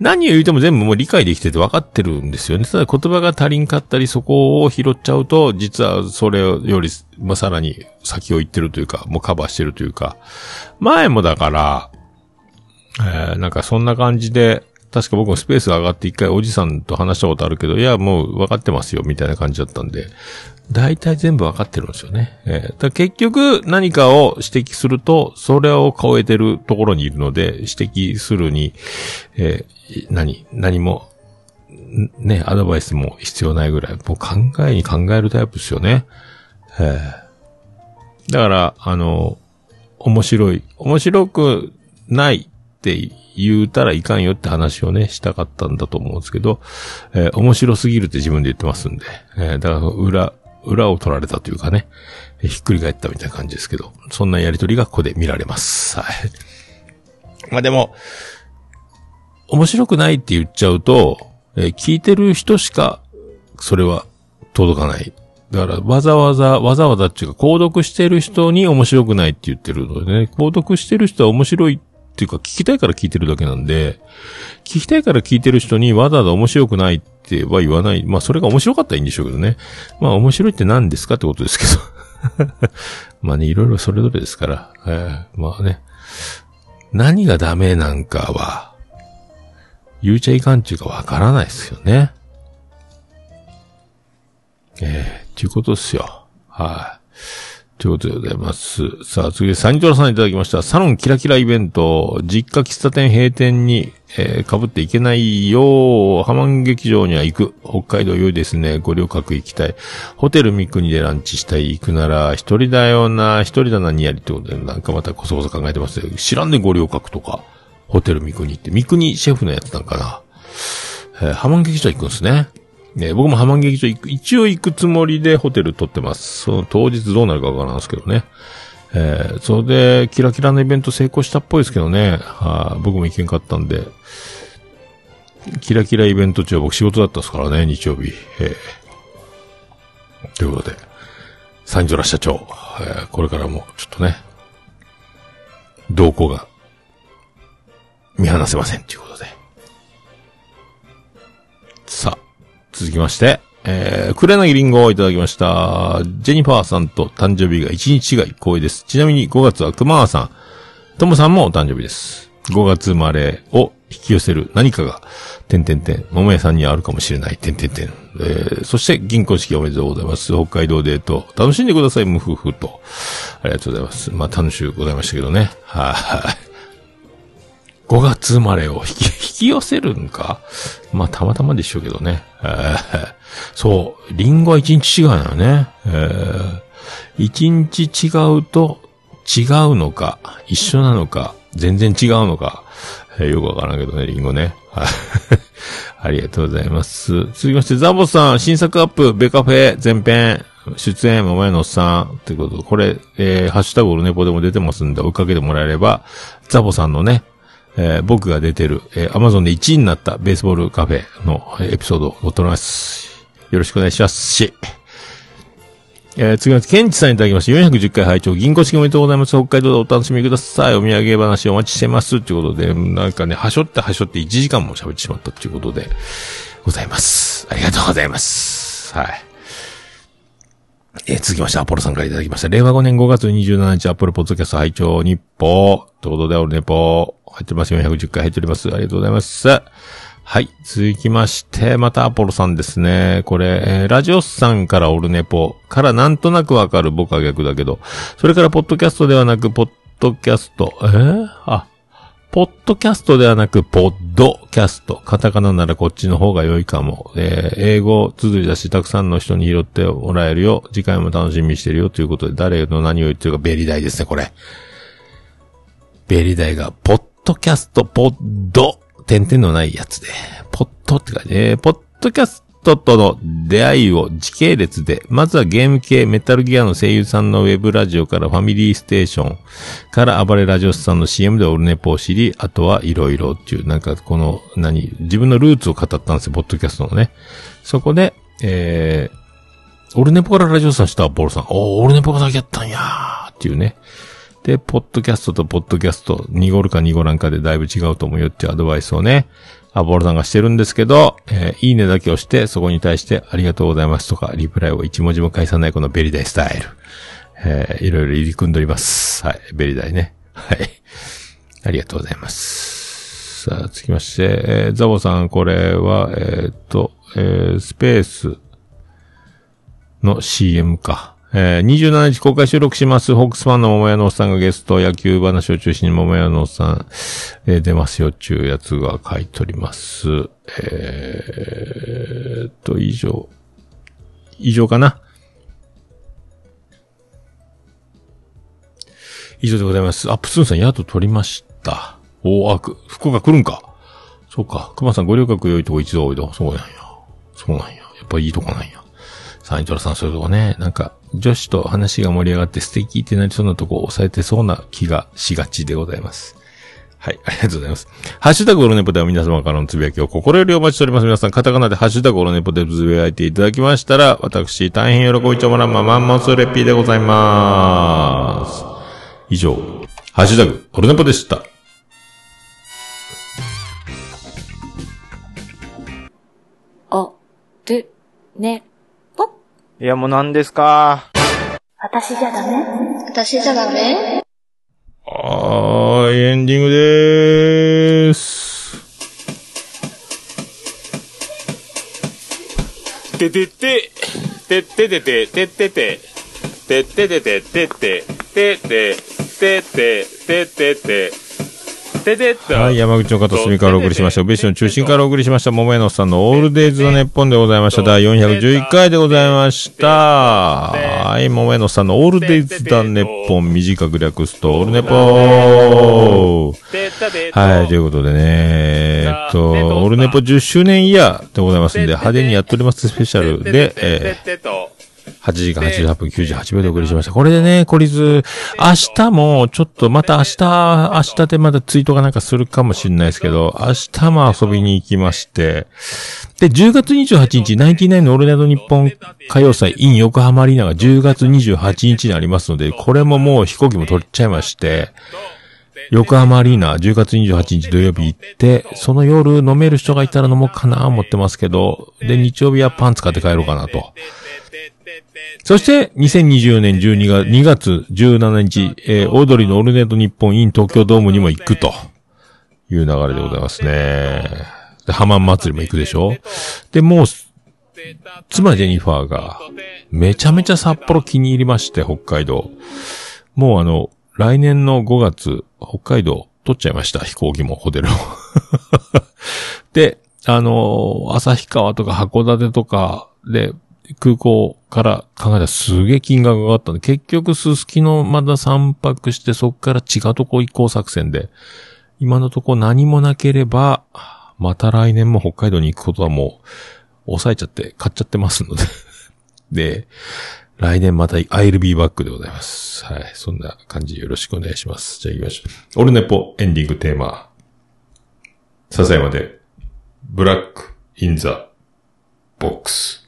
何を言うても全部もう理解できてて分かってるんですよね。ただ言葉が足りんかったり、そこを拾っちゃうと、実はそれより、まあ、さらに先を行ってるというか、もうカバーしてるというか、前もだから、えーなんかそんな感じで、確か僕もスペースが上がって一回おじさんと話したことあるけど、いや、もう分かってますよ、みたいな感じだったんで、大体全部分かってるんですよね。えーだ結局何かを指摘すると、それを超えてるところにいるので、指摘するに、えー何、何も、ね、アドバイスも必要ないぐらい、もう考えに考えるタイプですよね。えーだから、あの、面白い、面白くないって言うたらいかんよって話をね、したかったんだと思うんですけど、えー面白すぎるって自分で言ってますんで、えーだから裏、裏を取られたというかね、えーひっくり返ったみたいな感じですけど、そんなやりとりがここで見られます。はい。まあでも、面白くないって言っちゃうと、えー聞いてる人しか、それは届かない。だから、わざわざ、わざわざっていうか、購読してる人に面白くないって言ってるのでね、購読してる人は面白いっていうか、聞きたいから聞いてるだけなんで、聞きたいから聞いてる人にわざわざ面白くないっては言わない。まあ、それが面白かったらいいんでしょうけどね。まあ、面白いって何ですかってことですけど。(laughs) まあね、いろいろそれぞれですから。えーまあね。何がダメなんかは、言うちゃいかんっていうかわからないですよね。えー、ということですよ。はい。ということでございます。さあ、次でサニトラさんいただきました。サロンキラキライベント、実家喫茶店閉店に、えー、被っていけないよう。ハマン劇場には行く。北海道良いですね。ご旅客行きたい。ホテル三国でランチしたい。行くなら、一人だよな、一人だなにやりってことで、なんかまたこそこそ考えてます知らんね、ご旅客とか。ホテル三国って。三国シェフのやつなんかな。えー、ハマン劇場行くんですね。ね、僕もハマン劇場行く、一応行くつもりでホテル取ってます。その当日どうなるかわからんですけどね。えー、それで、キラキラのイベント成功したっぽいですけどね。はあ、僕も行けんかったんで。キラキライベント中は僕仕事だったですからね、日曜日。えー、ということで、サンジョラ社長、えー、これからもちょっとね、動向が見放せませんということで。さあ、続きまして、えー、クレナギリンゴをいただきました。ジェニファーさんと誕生日が1日違い光栄です。ちなみに5月は熊川さん、ともさんもお誕生日です。5月生まれを引き寄せる何かが、てんてんてん、桃屋さんにはあるかもしれない、てんてんてん。えー、そして銀行式おめでとうございます。北海道デート、楽しんでください、無夫婦と。ありがとうございます。まあ、楽しゅうございましたけどね。はい。5月生まれを引き、(laughs) 引き寄せるんか？まあ、たまたまでしょうけどね。えーそう、リンゴは一日違うのよね。えー一日違うと違うのか、一緒なのか、全然違うのか、えーよくわからんけどね、リンゴね。(laughs) ありがとうございます。続きまして、ザボさん、新作アップ、ベカフェ、前編、出演、桃屋のおっさん、ということで、これ、えーハッシュタグオルネポでも出てますんで、追いかけてもらえれば、ザボさんのね、えー僕が出てる、えー、アマゾンで1位になったベースボールカフェのエピソードを載っております。よろしくお願いしますし。えー、次は、ケンチさんいただきまして、410回拝聴銀行式おめでとうございます。北海道でお楽しみください。お土産話お待ちしてます。ということで、なんかね、はしょってはしょって1時間も喋ってしまったということで、ございます。ありがとうございます。はい。えー続きまして、アポロさんからいただきました。令和5年5月27日、アップルポッドキャスト拝聴日報。ということで、オルネポ。入ってます。410回入っております。ありがとうございます。はい。続きまして、またアポロさんですね。これ、えーラジオスさんからオルネポからなんとなくわかる僕は逆だけど、それからポッドキャストではなく、ポッドキャスト、えー？あ、ポッドキャストではなく、ポッドキャスト。カタカナならこっちの方が良いかも。えー英語綴りだし、たくさんの人に拾ってもらえるよ。次回も楽しみにしてるよ。ということで、誰の何を言ってるか、ベリダイですね、これ。ベリダイが、ポッドキャスト、ポッド、点々のないやつで、ポッドって書いて、ポッドキャストとの出会いを時系列で、まずはゲーム系メタルギアの声優さんのウェブラジオからファミリーステーションから暴れラジオスさんの CM でオルネポを知り、あとはいろいろっていう、なんかこの、何、自分のルーツを語ったんですよ、ポッドキャストのね。そこで、えー、オルネポからラジオさんしたアポロさん、おー、オルネポがだけやったんやーっていうね。で、ポッドキャストとポッドキャスト、濁るか濁らんかでだいぶ違うと思うよっていうアドバイスをね、アボロさんがしてるんですけど、えーいいねだけをして、そこに対してありがとうございますとか、リプライを一文字も返さないこのベリダイスタイル。えーいろいろ入り組んでおります。はい、ベリダイね。はい。ありがとうございます。さあ、続きまして、えーザボさん、これは、えーっと、えースペースの CM か。えー、27日公開収録します。ホークスファンの桃屋のおっさんがゲスト、野球話を中心に桃屋のおっさん、えー出ますよっていうやつが書いております。えーっと、以上。以上かな？以上でございます。アップスーンさん、宿取りました。おー、あ、福岡来るんか。そうか。熊さん、ご旅客良いとこ一度おいで。そうなんや。そうなんや。やっぱいいとこなんや。サイトラさん、そういうとこね。なんか、女子と話が盛り上がって素敵ってなりそうなとこを抑えてそうな気がしがちでございます。はい、ありがとうございます。ハッシュタグオロネポでは皆様からのつぶやきを心よりお待ちしております。皆さん、カタカナでハッシュタグオロネポでつぶやいていただきましたら、私、大変喜びちょもらんまマンモスレッピーでございまーす。以上、ハッシュタグオロネポでした。お、る、ね、いや、もう何ですか？私じゃダメ？私じゃダメ？はーい、エンディングでーす。ててて、てっててて、てってて、てっててて、てって、てって、てって、てってて、ててって、はい、山口の片隅からお送りしました。ベッション中心からお送りしました。桃屋のさんのオールデイズのネッポンでございました。第411回でございました。はい、桃屋のさんのオールデイズだネッポン短く略すと、オールネポはい、ということでね、えっと、オールネポ10周年イヤーでございますんで、派手にやっておりますスペシャルで、えー、8時間88分98秒でお送りしました。これでね、懲りず、明日も、ちょっとまた明日、明日でまたツイートがなんかするかもしれないですけど、明日も遊びに行きまして、で、10月28日、ナインティナインのオールナイト日本歌謡祭 in 横浜アリーナが10月28日にありますので、これももう飛行機も取っちゃいまして、横浜アリーナ10月28日土曜日行って、その夜飲める人がいたら飲もうかな思ってますけど、で、日曜日はパンツ買って帰ろうかなと。そして、2024年12月、2月17日、えーオードリーのオルネット日本 in 東京ドームにも行くという流れでございますね。で、ハマン祭りも行くでしょ？で、もう、妻ジェニファーが、めちゃめちゃ札幌気に入りまして、北海道。もうあの、来年の5月、北海道取っちゃいました、飛行機も、ホテルも。(laughs) で、あの、旭川とか函館とかで、空港から考えたらすげえ金額が上がったんで、結局すすきのまだ3泊して、そっから違うとこ行こう作戦で、今のとこ何もなければ、また来年も北海道に行くことはもう、抑えちゃって、買っちゃってますので。(laughs) で、来年また I'll be back でございます。はい。そんな感じよろしくお願いします。じゃあ行きましょう。オルネポエンディングテーマ。笹山で、ブラックインザボックス。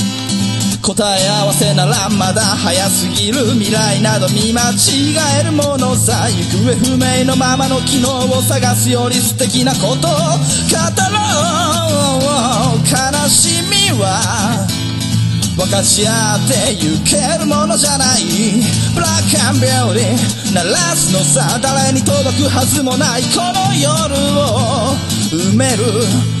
答え合わせならまだ早すぎる未来など見間違えるものさ行方不明のままの機能を探すより素敵なことを語ろう悲しみは分かち合ってゆけるものじゃない。ブラックアンビューティー鳴らすのさ誰に届くはずもないこの夜を埋める。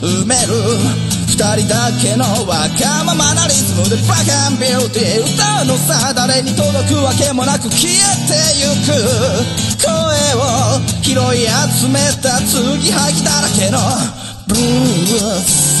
埋める。二人だけのわがままなリズムでブラックアンビューティー。歌うのさ誰に届くわけもなく消えてゆく。声を拾い集めた継ぎはぎだらけの。ブルース。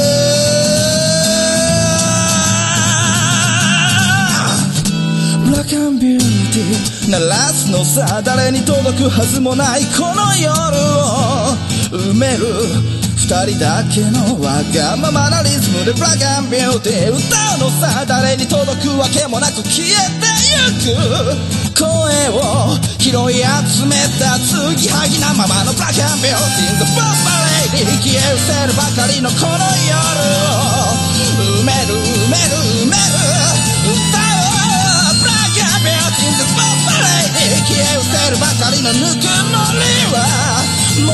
ティー鳴らすのさ誰に届くはずもないこの夜を埋める二人だけのわがままなリズムでブラガンビューティー歌うのさ誰に届くわけもなく消えてゆく声を拾い集めた継ぎはぎなままのブラガンビューティーズボンバレイに消え失せるばかりのこの夜を埋める埋めるレイに消え失せるばかりのぬくもりはも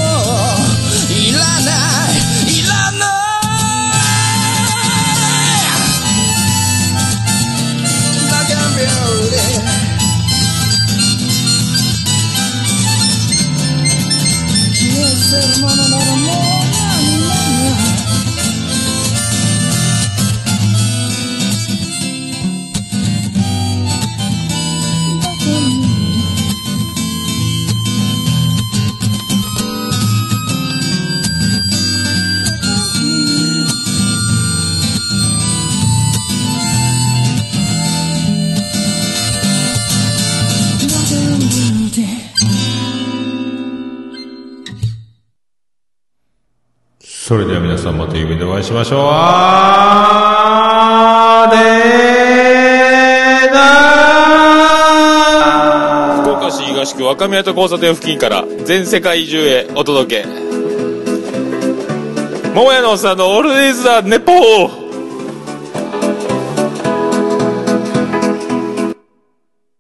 ういらないいらないブラガンビューティー消えせるものならもうさんまた夢でお会いしましょう。あーでーな福岡市東区若宮と交差点付近から全世界中へお届け。桃屋のおっさんのオールディーズ・ザ・ネポー